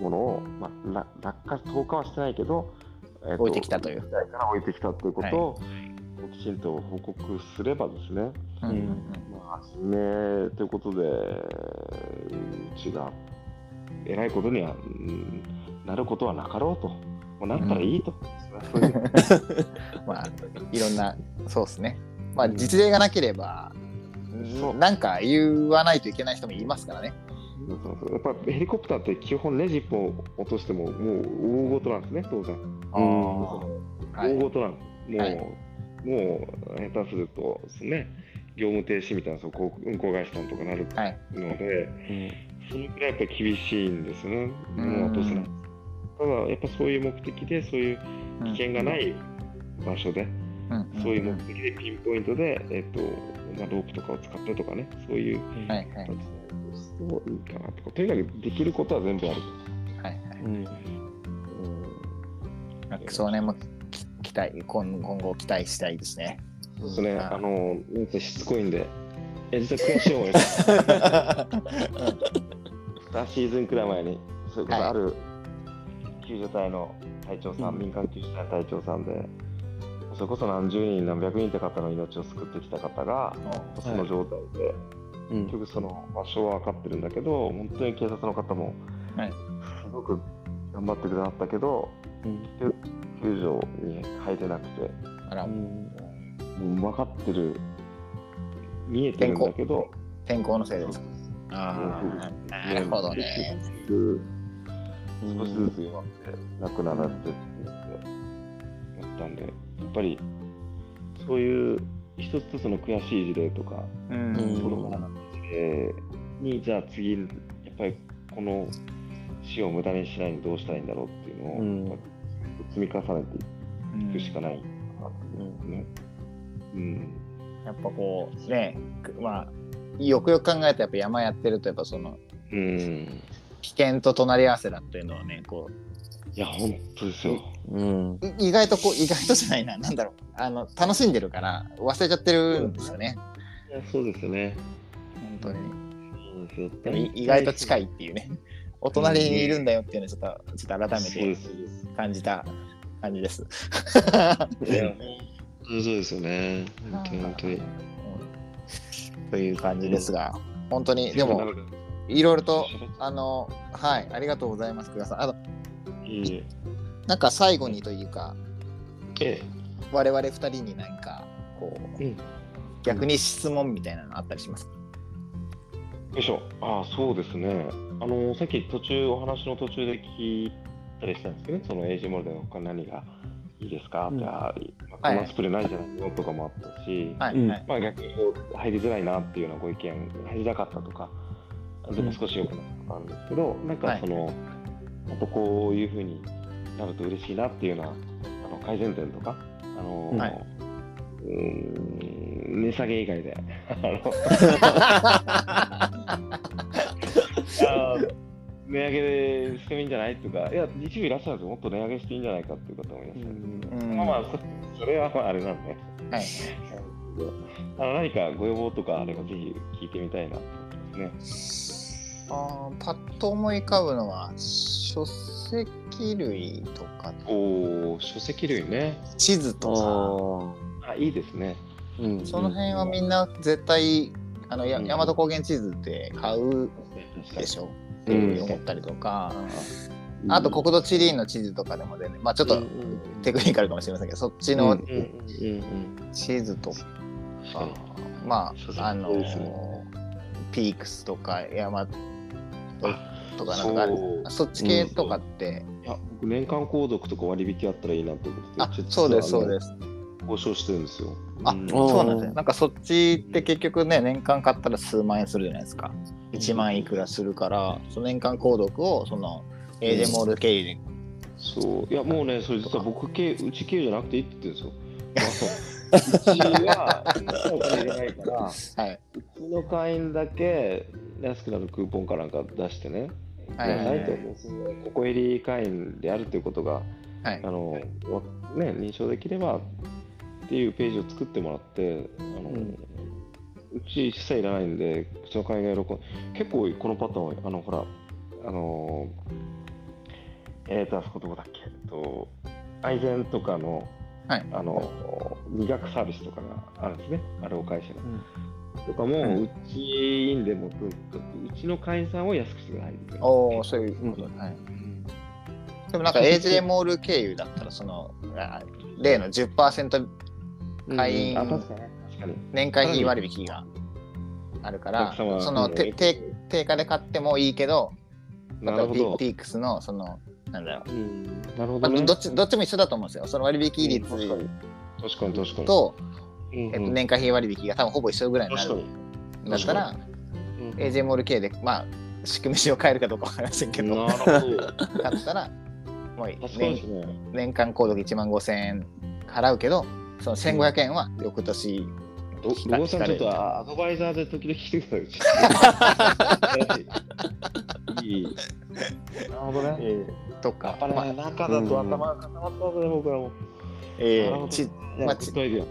ものを、まあ、ら落下投下はしてないけど、えー置いてきたという。から置いてきたということを、きちんと報告すればですね、うんうんまあ、初めということで、うちが偉いことには、うんなることはなかろうと、もうなったらいいと、そういう [laughs] まあ、いろんな、そうですね。まあ、実例がなければ、なんか言わないといけない人もいますからね。そうそうそうやっぱヘリコプターって基本ネジ1本落としてももう大事なんですね、当然。あーはい大事なんです。もう、はいもう下手するとですね、業務停止みたいなそう運行会社さんとかなるはい。ので、そのくらいやっぱり厳しいんですよね、うんもう落とせない。ただ、やっぱそういう目的で、そういう危険がない場所で、うんそういう目的でピンポイントで、えっとまあ、ロープとかを使ってとかね、そういうはいはいそういいかなとか、とにかくできることは全部ある。はいはい。うんなんかその辺もき期待今今後期待したいですね。そうですね、うんあの、しつこいんで、え実は悔しい思いです。[laughs] 2シーズンくらい前に、それこそある救助隊の隊長さん民間救助隊の隊長さんで、それこそ何十人、何百人って方の命を救ってきた方が、その状態で、うん。結局その場所は分かってるんだけど、本当に警察の方も、はい。すごく頑張ってくださったけど、救助に入れなくて、あら。うん。分かってる、見えてるんだけど、天候のせいです。ああ、なるほどね。少しずつ弱って亡くなられてって言ってやったんで、ぱりそういう一つ一つの悔しい事例とか、うん。うん子供の事例に、じゃあ次、やっぱりこの死を無駄にしないにどうしたらいいんだろうっていうのを、積み重ねていくしかないかなっていうですね。うん。やっぱこうね、くまあよくよく考えるとやっぱ山やってるとやっぱそのうん。危険と隣り合わせだというのはね、こいや、本当ですよ。うん意外とこう意外とじゃないな、なんだろう、あの楽しんでるから忘れちゃってるんですよね。いやそうですよね。本当に。そうですよで意外と近い。いっていうね。お隣にいるんだよっていうのをちょっとちょっと改めて感じた感じです。そうですよね。本当に本当に。という感じですが、本当にでもいろいろとあのはいありがとうございます久我さん。あのいいえ。なんか最後にというかえ我々二人に何かこうえ。うん。逆に質問みたいなのあったりします？か。よいしょ。ああ、そうですね。あの、さっき途中、お話の途中で聞いたりしたんですけどね、そのエイジモールで他何がいいですか？って、うんああ、はいコマスプレーないじゃないのとかもあったし、うんはいはい。まあ逆にこう入りづらいなっていうようなご意見、入りたかったとか、でも少し良くなったんですけど、なんかその、あとこういうふうになると嬉しいなっていうようなあの改善点とか、あのはいうーん値下げ以外で。値上げしてもいいんじゃないとか、いや、一部いらっしゃるんですよ、もっと値上げしていいんじゃないかっていう方もいらっしゃる。うんまあまあ、そそれはまああれなんで、はい。あの何かご要望とかあれば、ぜひ聞いてみたいなと思いますね。あーパッと思い浮かぶのは書籍類とか。おお、書籍類ね。地図とか。ああ、いいですね。うん。その辺はみんな絶対あのやうん。大和高原地図って買うでしょ？っていうふうに思ったりとか、あと国土地理院の地図とかでもね、まあちょっとテクニカルかもしれませんけど、そっちのうんうんうんうん。地図とか、はい。まああのピークスとか山とかな。んそう。かある。そっち系とかって、いや僕年間購読とか割引あったらいいなと思ってあそうですそうです。す交渉してるんですよ。あうん。おそうなんですね。なんかそっちって結局ね年間買ったら数万円するじゃないですか。1万いくらするからその年間購読をそのエージェモール経由でそう。いやもうねそれ実は僕系うち系じゃなくていいって言ってるんですよ。[laughs] はお金入れないから、はい。うちの会員だけ安くなるクーポンかなんか出してね、はいはいはい。ないとここ入り会員であるということが、はい。あのわね、認証できればっていうページを作ってもらって、あのうん。うち一切いらないんで、うちの会員が喜ん結構このパターンは、あのほら、あのえーと、あそこどこだっけ、えっと、愛禅とかの、はいあの磨学サービスとかがあるんですね、あれを会社が。とかも、うんうちインでもとにかくうちの会員さんを安くしてくださいみたいな。おお、そういうこと、はい。でもなんか AJ モール経由だったら、その、あ例の10%会員うん。年会費割引があるから、そのうんて定定価で買ってもいいけど、なるほど。ピピークスのその、なんだろう、うんなるほまあ、どね。どっちどっちも一緒だと思うんですよ。その割引率確かに確かに確かに。と、うんえっと、年会費割引が多分ほぼ一緒ぐらいになるだったら、うん AJ モール系で、まあ、仕組み書を変えるかどうかわかりませんけど、なるほど。[laughs] 買ったら、もう年すね。年間購読1万5000円払うけど、その1500円は翌年、ど聞かロゴさんちょっとアドバイザーで時々来てください。[laughs] いい。なるほどね。えーとやかっ、ぱね、中だと頭が固まったんで、僕らも。えーなるほどちまあグッドアイデア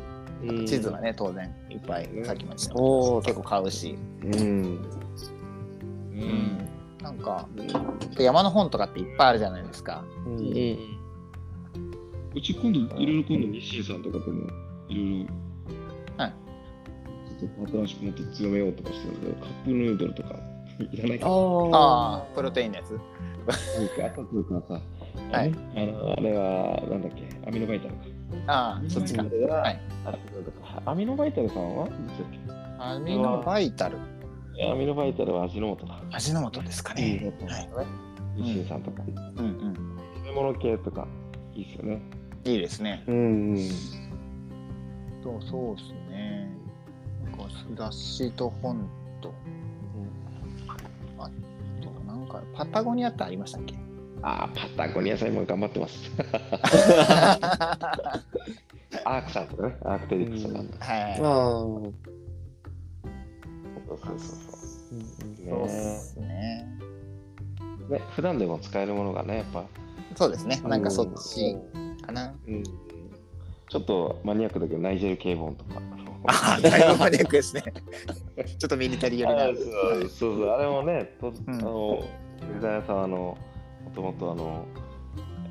うん地図はね、当然いっぱい、ねさっきも言った結構買うし、うん。うん、なんか、山の本とかっていっぱいあるじゃないですか。うんうんうち今度、いろいろ今度、日清さんとかとも、いろいろ、はい。ちょっと新しくもっと強めようとかしてるけど、カップヌードルとか、いらないか。あああ、プロテインのやつ。か、あというかさ、はいあの、あれは、なんだっけ、アミノバイタルか。ああ、そっちか。アミノバイタルははい。アミノバイタルさんは、アミノバイタル。けアミノバイタルは味の素だ。味の素ですかね。はい。日清さんとか。うんうん。食べ物系とか、いいですよね。いいですね。うん。と、そうですね。なんか雑誌と本と、あパタゴニアってありましたっけ？ああ、パタゴニアさん今頑張ってます。[laughs] アークさんとかね、アークテリックスさんとか。はい。ああ。そうそうそうそう。そうっねすね。ね、普段でも使えるものがね、やっぱ、そうですね。なんかそっちかな。うん、ちょっとマニアックだけど、ナイジェル系本とか。ああ、だいぶマニアックですね。[laughs] ちょっとミリタリー寄りな。あそうそうそう、あれもね、とうんあの、デザイナーさん、あの、もともとあの、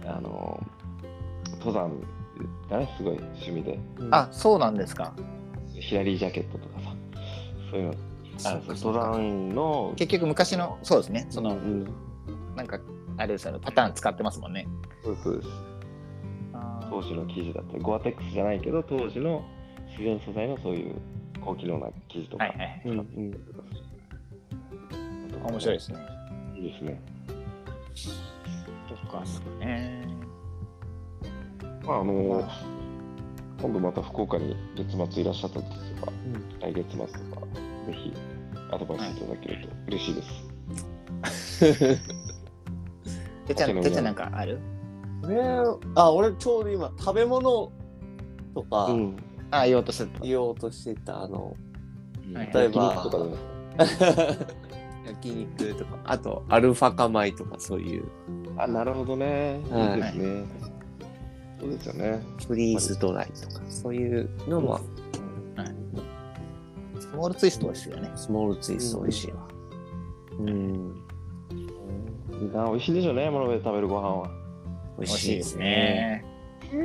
あの、登山がね、すごい趣味で、あ、そうなんですか。ヒラリージャケットとかさ、そういうの、あるんですそうかよ登山の、結局昔の、そうですね。その、うん、なんか、あれですよね。パターン使ってますもんね。そうそうです。当時の生地だったり、ゴアテックスじゃないけど、当時の自然素材のそういう高機能な生地とか。はいはい。うんうん。面白いですね。ですね。とかですかね。まあ、あのま今度また福岡に月末いらっしゃった時とか、来月末とか、ぜひアドバイスいただけると嬉しいです。[laughs] てっちゃん、てっちゃんなんかある？ねあ、俺ちょうど今、食べ物とかうん。あ、言おうとすると。言おうとしてた、あの、はい例えば焼肉とか、あと、アルファ化米とか、そういう、あ、なるほどね。はいいいですね。そうですよね。フリーズドライとか、そういうのも、スモールツイストですよね。スモールツイスト美味しいわ。うん。いいな美味しいでしょうね、山の上で食べるご飯は。美美味しいです。ね。キ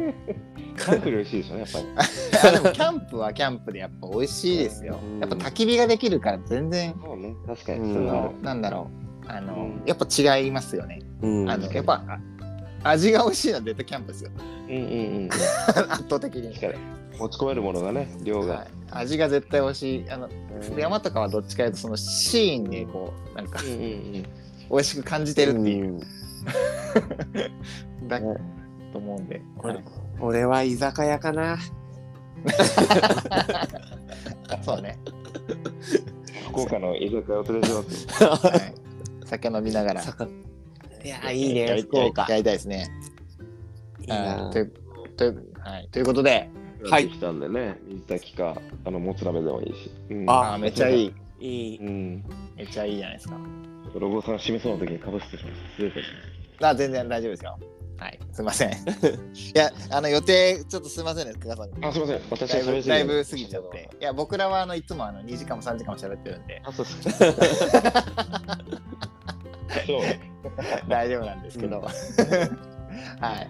ャンプより美味しいでしょうね、やっぱり。[laughs] あでもキャンプはキャンプでやっぱ美味しいですようん。やっぱ焚き火ができるから全然、そうね、確かうんに。それはある。なんだろう。あの、うんやっぱ違いますよね。うん。あの、やっぱ、あ味が美味しいのは絶対キャンプですよ。うんうんうん。[laughs] 圧倒的に。持ち込めるものがね、量がはい。味が絶対美味しい。あの、山とかはどっちかというと、そのシーンでこう、なんかうんうんうん。美味しく感じてるっていう、うん [laughs] だねと思うんで。これはい俺は居酒屋かな。[laughs] そうね。福岡の居酒屋を連れてます。はい酒飲みながら。酒いや、いいね、福岡や。りたいですね。いなというというはい、ということで、はいできたんでね、水炊きか、あの、もつ鍋でもいいし。うんああーめっちゃいい。いい。うん。めっちゃいいじゃないですか。ロゴさん締めそうな時にかぶせてしまって失礼しましあ、全然大丈夫ですよ。はい、すいません。[laughs] いや、あの予定、ちょっとすいませんね、久我さん。た。あ、すみません。私だいぶだいぶ過ぎちゃって。いや、僕らはあのいつもあの2時間も3時間も喋ってるんで、あ、そうです。そう [laughs] ね。大丈夫なんですけど。[laughs] はい。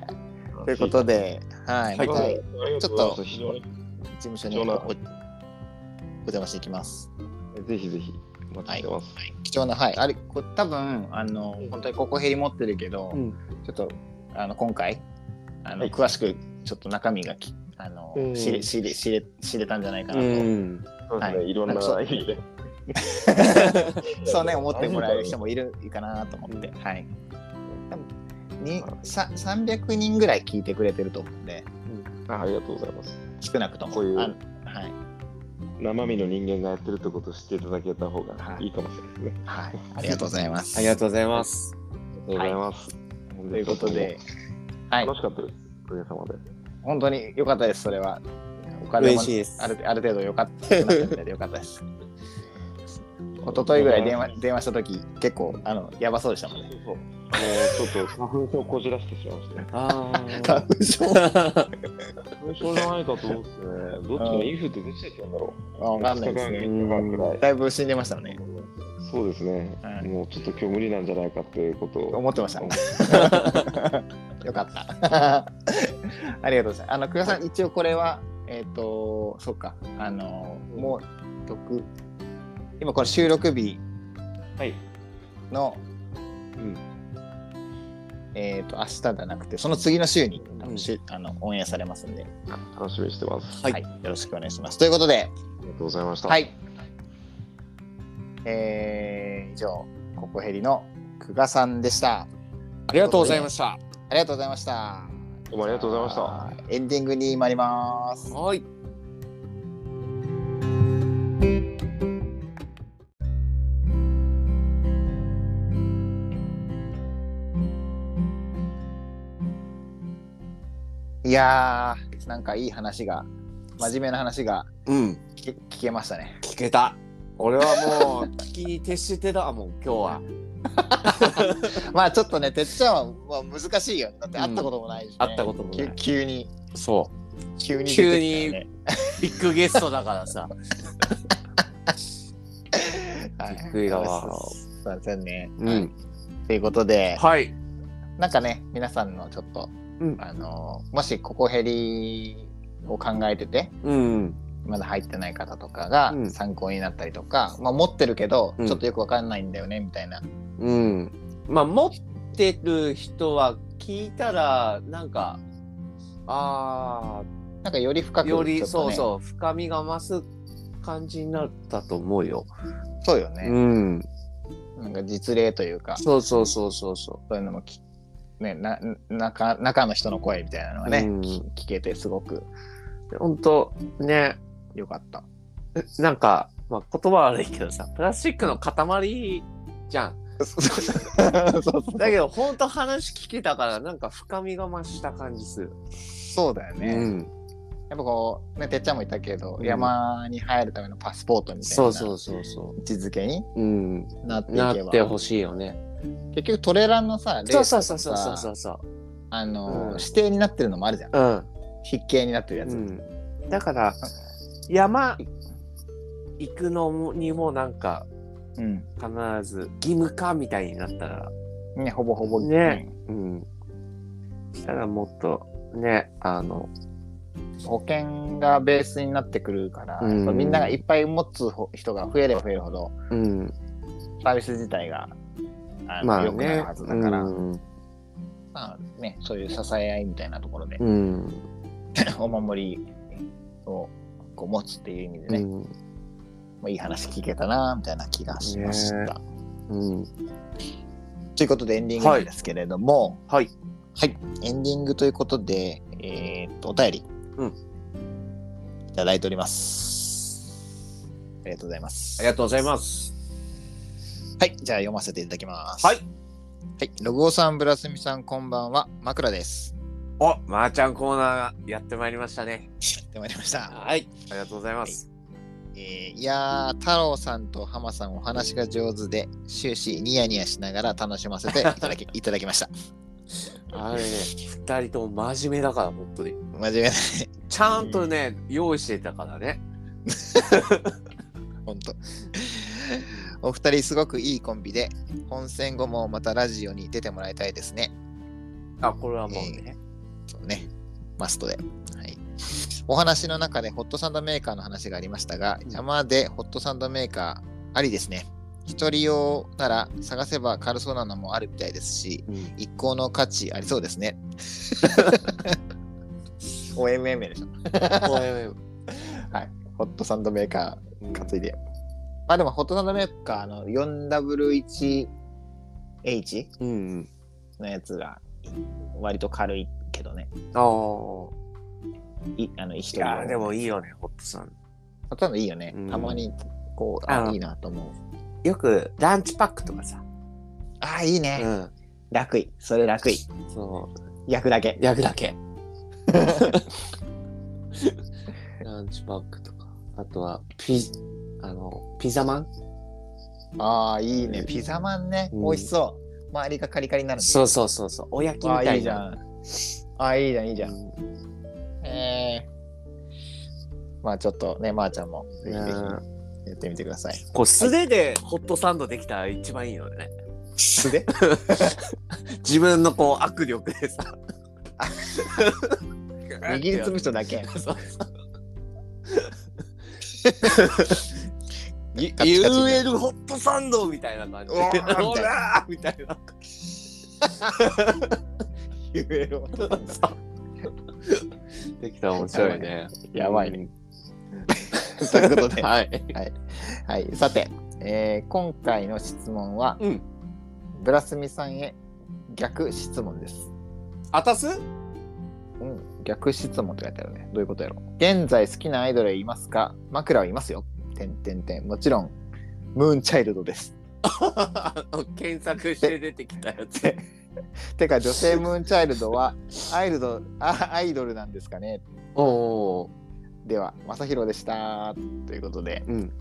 ということで、はい、はいまた事ありがとうございます非常に務所におお邪魔していきます。ぜひぜひお待ちしてます。貴重な、はい、あれ、こ多分あの、本当にここ減り持ってるけど、うん。ちょっとあの今回あの、はい詳しくちょっと中身がきあの、うん知れ知れ知れ知れたんじゃないかなうと、ん。そうですね。はいいろんなそう意味で。そうね思ってもらえる人もいるかなと思って、はい。にさ300人ぐらい聞いてくれてると思うんであありがとうございます。少なくともこういうあはい、生身の人間がやってるってことを知っていただけた方がはいいいかもしれないですね。はい、ありがとうございます。ありがとうございます。ありがとうございます。ということで、はい、楽しかったです。おかげさまで。本当に良かったです、それは。お金もあるある程度良かったなったみたいで良かったです。一昨日ぐらい電話電話した時結構あのやばそうでしたもんね。そうあのちょっと花粉症をこじらしてしまいまして、あ花粉症？花粉症じゃないかと思ってね、どっちのインフってどっちだったんだろう。わかんないですね。らいだいぶ死んでましたね。そうですね、はいもうちょっと今日無理なんじゃないかっていうことを思ってました。[laughs] よかった。[laughs] ありがとうございます。あの、久我さん、一応これは、えっ、と、そっか、あの、もう、録今これ収録日はい。の、うん。えっ、と、明日じゃなくて、その次の週に、多分しあのオンエアされますんで、楽しみにしてます。はいはい、よろしくお願いします。ということで、ありがとうございました。はい。えー、以上、ココヘリの久我さんでした。ありがとうございました。ありがとうございました。どうもありがとうございました。た。エンディングに参ります。はい。いやー、なんかいい話が、真面目な話がうん。聞け聞けましたね。聞けた。俺はもう聞きに徹してたもん、[laughs] 今日は。[laughs] まあちょっとね、てっちゃんは、まあ、難しいよ。だって会ったこともないし、ね会ったこともない急急に、そ急に出てきた急よにね。う。ビッグゲストだからさ。[laughs] はいびっくりだわすいませんね。うん。ということで、はい。なんかね、皆さんのちょっと、うんあの、もしここヘリを考えてて、うん。まだ入ってない方とかがうん参考になったりとか、まあ持ってるけど、うんちょっとよくわかんないんだよね、みたいな。うん。まあ、持ってる人は聞いたら、なんか、あなんかより深あ、く、より、そうそう、深みが増す感じになったと思うよ。そうよね。うん。なんか実例というか、そうそうそうそうそそういうのもき、ね、な中中の人の声みたいなのがね、うんき聞けてすごくう。本当ね、良かった。なんか、まあ、言葉悪いけどさ、プラスチックの塊じゃん。そうそうだけど、本当話聞けたから、なんか深みが増した感じする。そうだよね。うん。やっぱこう、ね、てっちゃんも言ったけど、うん山に入るためのパスポートみたいなそうそうそうそ位置づけにう。うん。なっていなけばってほしいよね。結局トレランのさレーそうスそうそうそう。さそうそう。あのーうん。指定になってるのもあるじゃん。うん。筆形になってるやつ、うん、だから山行くのにもなんかうん。必ず義務化みたいになったら。ねほぼほぼ。ね。うん。したらもっとねあのうん保険がベースになってくるから、うん。やっぱみんながいっぱい持つ人が増えれば増えるほどうん。サービス自体があのまあ良くなるねはずだから、うん、まあね、そういう支え合いみたいなところで、うん。[laughs] お守りをこう持つっていう意味でね、うん。まあ、いい話聞けたなみたいな気がしました。ね。うん。ということでエンディングなんですけれども、はい。はい、エンディングということで、えーっと、お便り、うん。いただいております。ありがとうございます。ありがとうございますはい、じゃあ読ませていただきます。はい。はい、ログオさん、ブラスミさん、こんばんは、枕です。お、まー、ちゃんコーナーやってまいりましたね。やってまいりました。はい。ありがとうございます。えーいやー、太郎さんと浜さんお話が上手で、終始ニヤニヤしながら楽しませていただき [laughs] いただきました。あれね、二人とも真面目だから、本当に。真面目だね。ちゃんとね、用意してたからね。ほんと。お二人すごくいいコンビで、本戦後もまたラジオに出てもらいたいですね。あ、これはもうね。そうね。マストで。はい。お話の中でホットサンドメーカーの話がありましたが、うん山でホットサンドメーカーありですね。一人用なら探せば軽そうなのもあるみたいですし、うん一向の価値ありそうですね。[laughs] OMM でしょ。おいおいはい。ホットサンドメーカー担いで。まあでも、ホットサンドメーカーの 4W1H うん。のやつが割と軽いけどね。ああ。いあの一いや、でもいいよね、ホットさん。ほとんどいいよね。うんたまに、こう、あ、あのいいなと思う。よく、ランチパックとかさ。あ、いいね。うん。楽い。それ楽い。そ焼くだけう。。焼くだけ。[laughs] ランチパックとか。あとは、ピ、あの、ピザマン？ああ、いいね。ピザマンね。うん美味しそう。周りがカリカリになるそうそうそうそう。お焼きみああ、たいな。いいじゃん。ああ、いいじゃん、いいじゃん。うんええまあちょっとね、まー、ちゃんもぜひぜひうんやってみてください。こう素手でホットサンドできたら一番いいのでね。素で [laughs] 自分のこう握力でさ。握りつぶしただけ。そうそう。UL ホットサンドみたいな感じで。うわーみたいなほらーみたいな。[laughs] 言えろ。[laughs] できたら面白いね。やばいね。ということで、[laughs] はい。はい、さて、えー今回の質問は、うん。ブラスミさんへ逆質問です。あたす？うん、逆質問って書いてあるね。どういうことやろ現在好きなアイドルいますか？枕はいますよ。てんてんてん。もちろん、ムーンチャイルドです。[laughs] 検索して出てきたやつ。てか、女性ムーンチャイルドはアイルドあアイドルなんですかねおおでは、まさひろでした。ということで、ー。うん。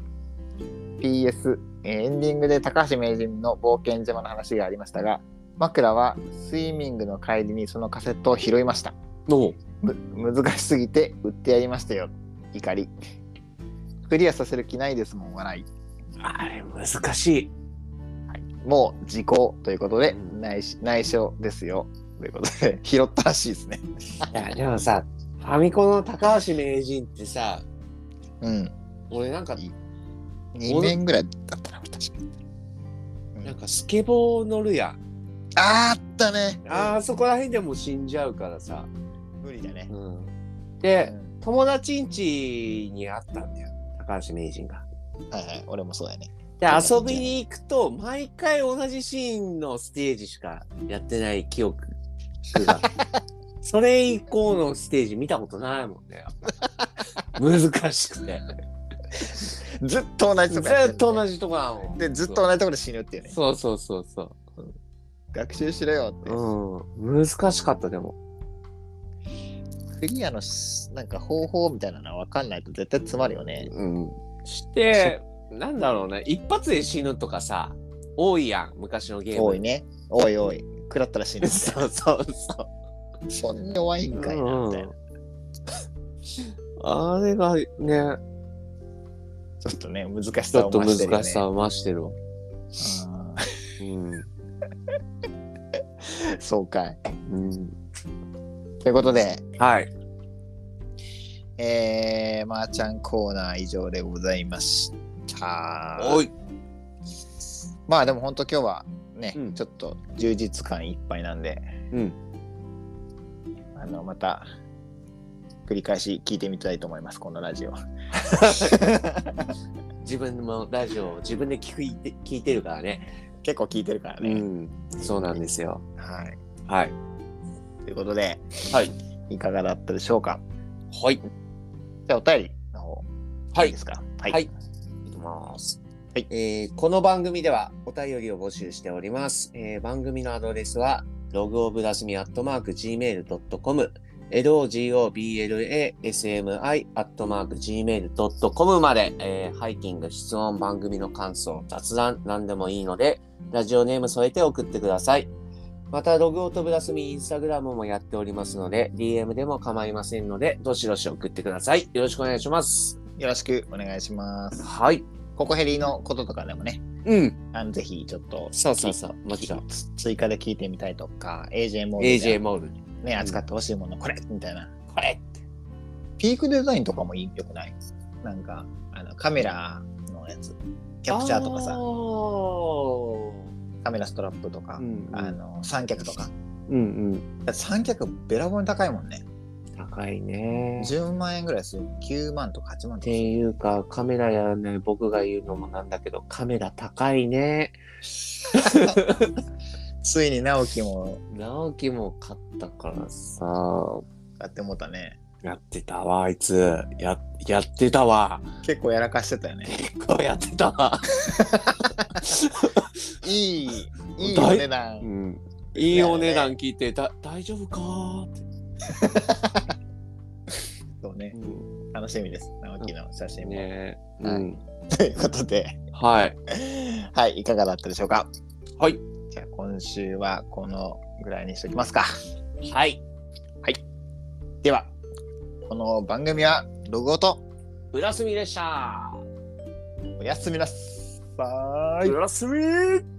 PS、えーエンディングで高橋名人の冒険島の話がありましたが、枕はスイミングの帰りにそのカセットを拾いました。難しすぎて売ってやりましたよ。怒り。クリアさせる気ないですもん、笑い。あれ難しい。もう時効ということで、うん内し内緒ですよ。ということで、[laughs] 拾ったらしいですね。いやでもさ、ファミコンの高橋名人ってさ、うん。俺なんか、2面ぐらいだったな、確かに。うんなんかスケボー乗るやん。あったね。あーそこら辺でもう死んじゃうからさ。無理だね。で、うん友達ん家にあったんだよ。高橋名人が。はいはい、俺もそうやね。で、遊びに行くと、毎回同じシーンのステージしかやってない記憶が。[laughs] それ以降のステージ見たことないもんね。難しくて。ずっと同じずとこやってんのっと同じとこなの。で、ずっと同じとこで死ぬっていうね。そうそうそうそう。学習しろよって。うん。難しかった、でも。クリアのしなんか方法みたいなのは分かんないと絶対詰まるよね。うん。して、なんだろうね。一発で死ぬとかさ、多いやん。昔のゲーム。多いね。多い多い。食らったら死ぬ [laughs] そうそうそな。そんな弱いんかいな、みたいな。う。あれがね、ちょっとね、難しちさをょっと増してるよね。難しさを増してるわ。うんうん。[laughs] そうかい。うん。ということで、はい。えー、まー、ちゃんコーナー以上でございました。おい。まあでも本当今日はね、うんちょっと充実感いっぱいなんで、うん。あの、また、繰り返し聞いてみたいと思います、このラジオ。[laughs] 自分のラジオを自分で聞いて聞いてるからね。結構聞いてるからね。うん。そうなんですよ。はい。はい。ということで、はい。いかがだったでしょうか？はい。じゃあお便りの方、はいいいですか？はい。はい。いきます。はいえーこの番組ではお便りを募集しております。えー番組のアドレスは、ログオブラスミアットマーク Gmail.com、logoblasmi アットマーク Gmail.com まで、えーハイキング、質問、番組の感想、雑談、何でもいいので、ラジオネーム添えて送ってください。また、ログオートブラスミインスタグラムもやっておりますので、DM でも構いませんので、どしどし送ってください。よろしくお願いします。よろしくお願いします。はい。ココヘリのこととかでもね、うん。あのぜひちょっとそうそうそう。もちろん。つ追加で聞いてみたいとか、AJ モール AJ でモール。ね、扱ってほしいもの、これみたいな。これピークデザインとかもいいよくない？なんか、あのカメラのやつ、キャプチャーとかあさ、ーカメラストラップとか、うんうんあの三脚とか。うんうん。三脚べらぼうに高いもんね。高いね。っ10万円ぐらいする。9万とか8万とかすてる。いうか、カメラやね、僕が言うのもなんだけど、カメラ高いね。[laughs] ついに直樹も直樹も買ったからさ、買ってもったね。やってたわ、あいつ。や、やってたわ。結構やらかしてたよね。結構やってたわ。[laughs] [laughs] いい、いいお値段。うん。いいお値段聞いて、だ、大丈夫か？ーって。[laughs] そうね。うん楽しみです。直樹の写真も。ねはいうん。[laughs] ということで、はい。はい、いかがだったでしょうか？はい。じゃあ今週はこのぐらいにしておきますか。はい。では、この番組はログオとブラスミでした。おやすみなささい。ブラスミ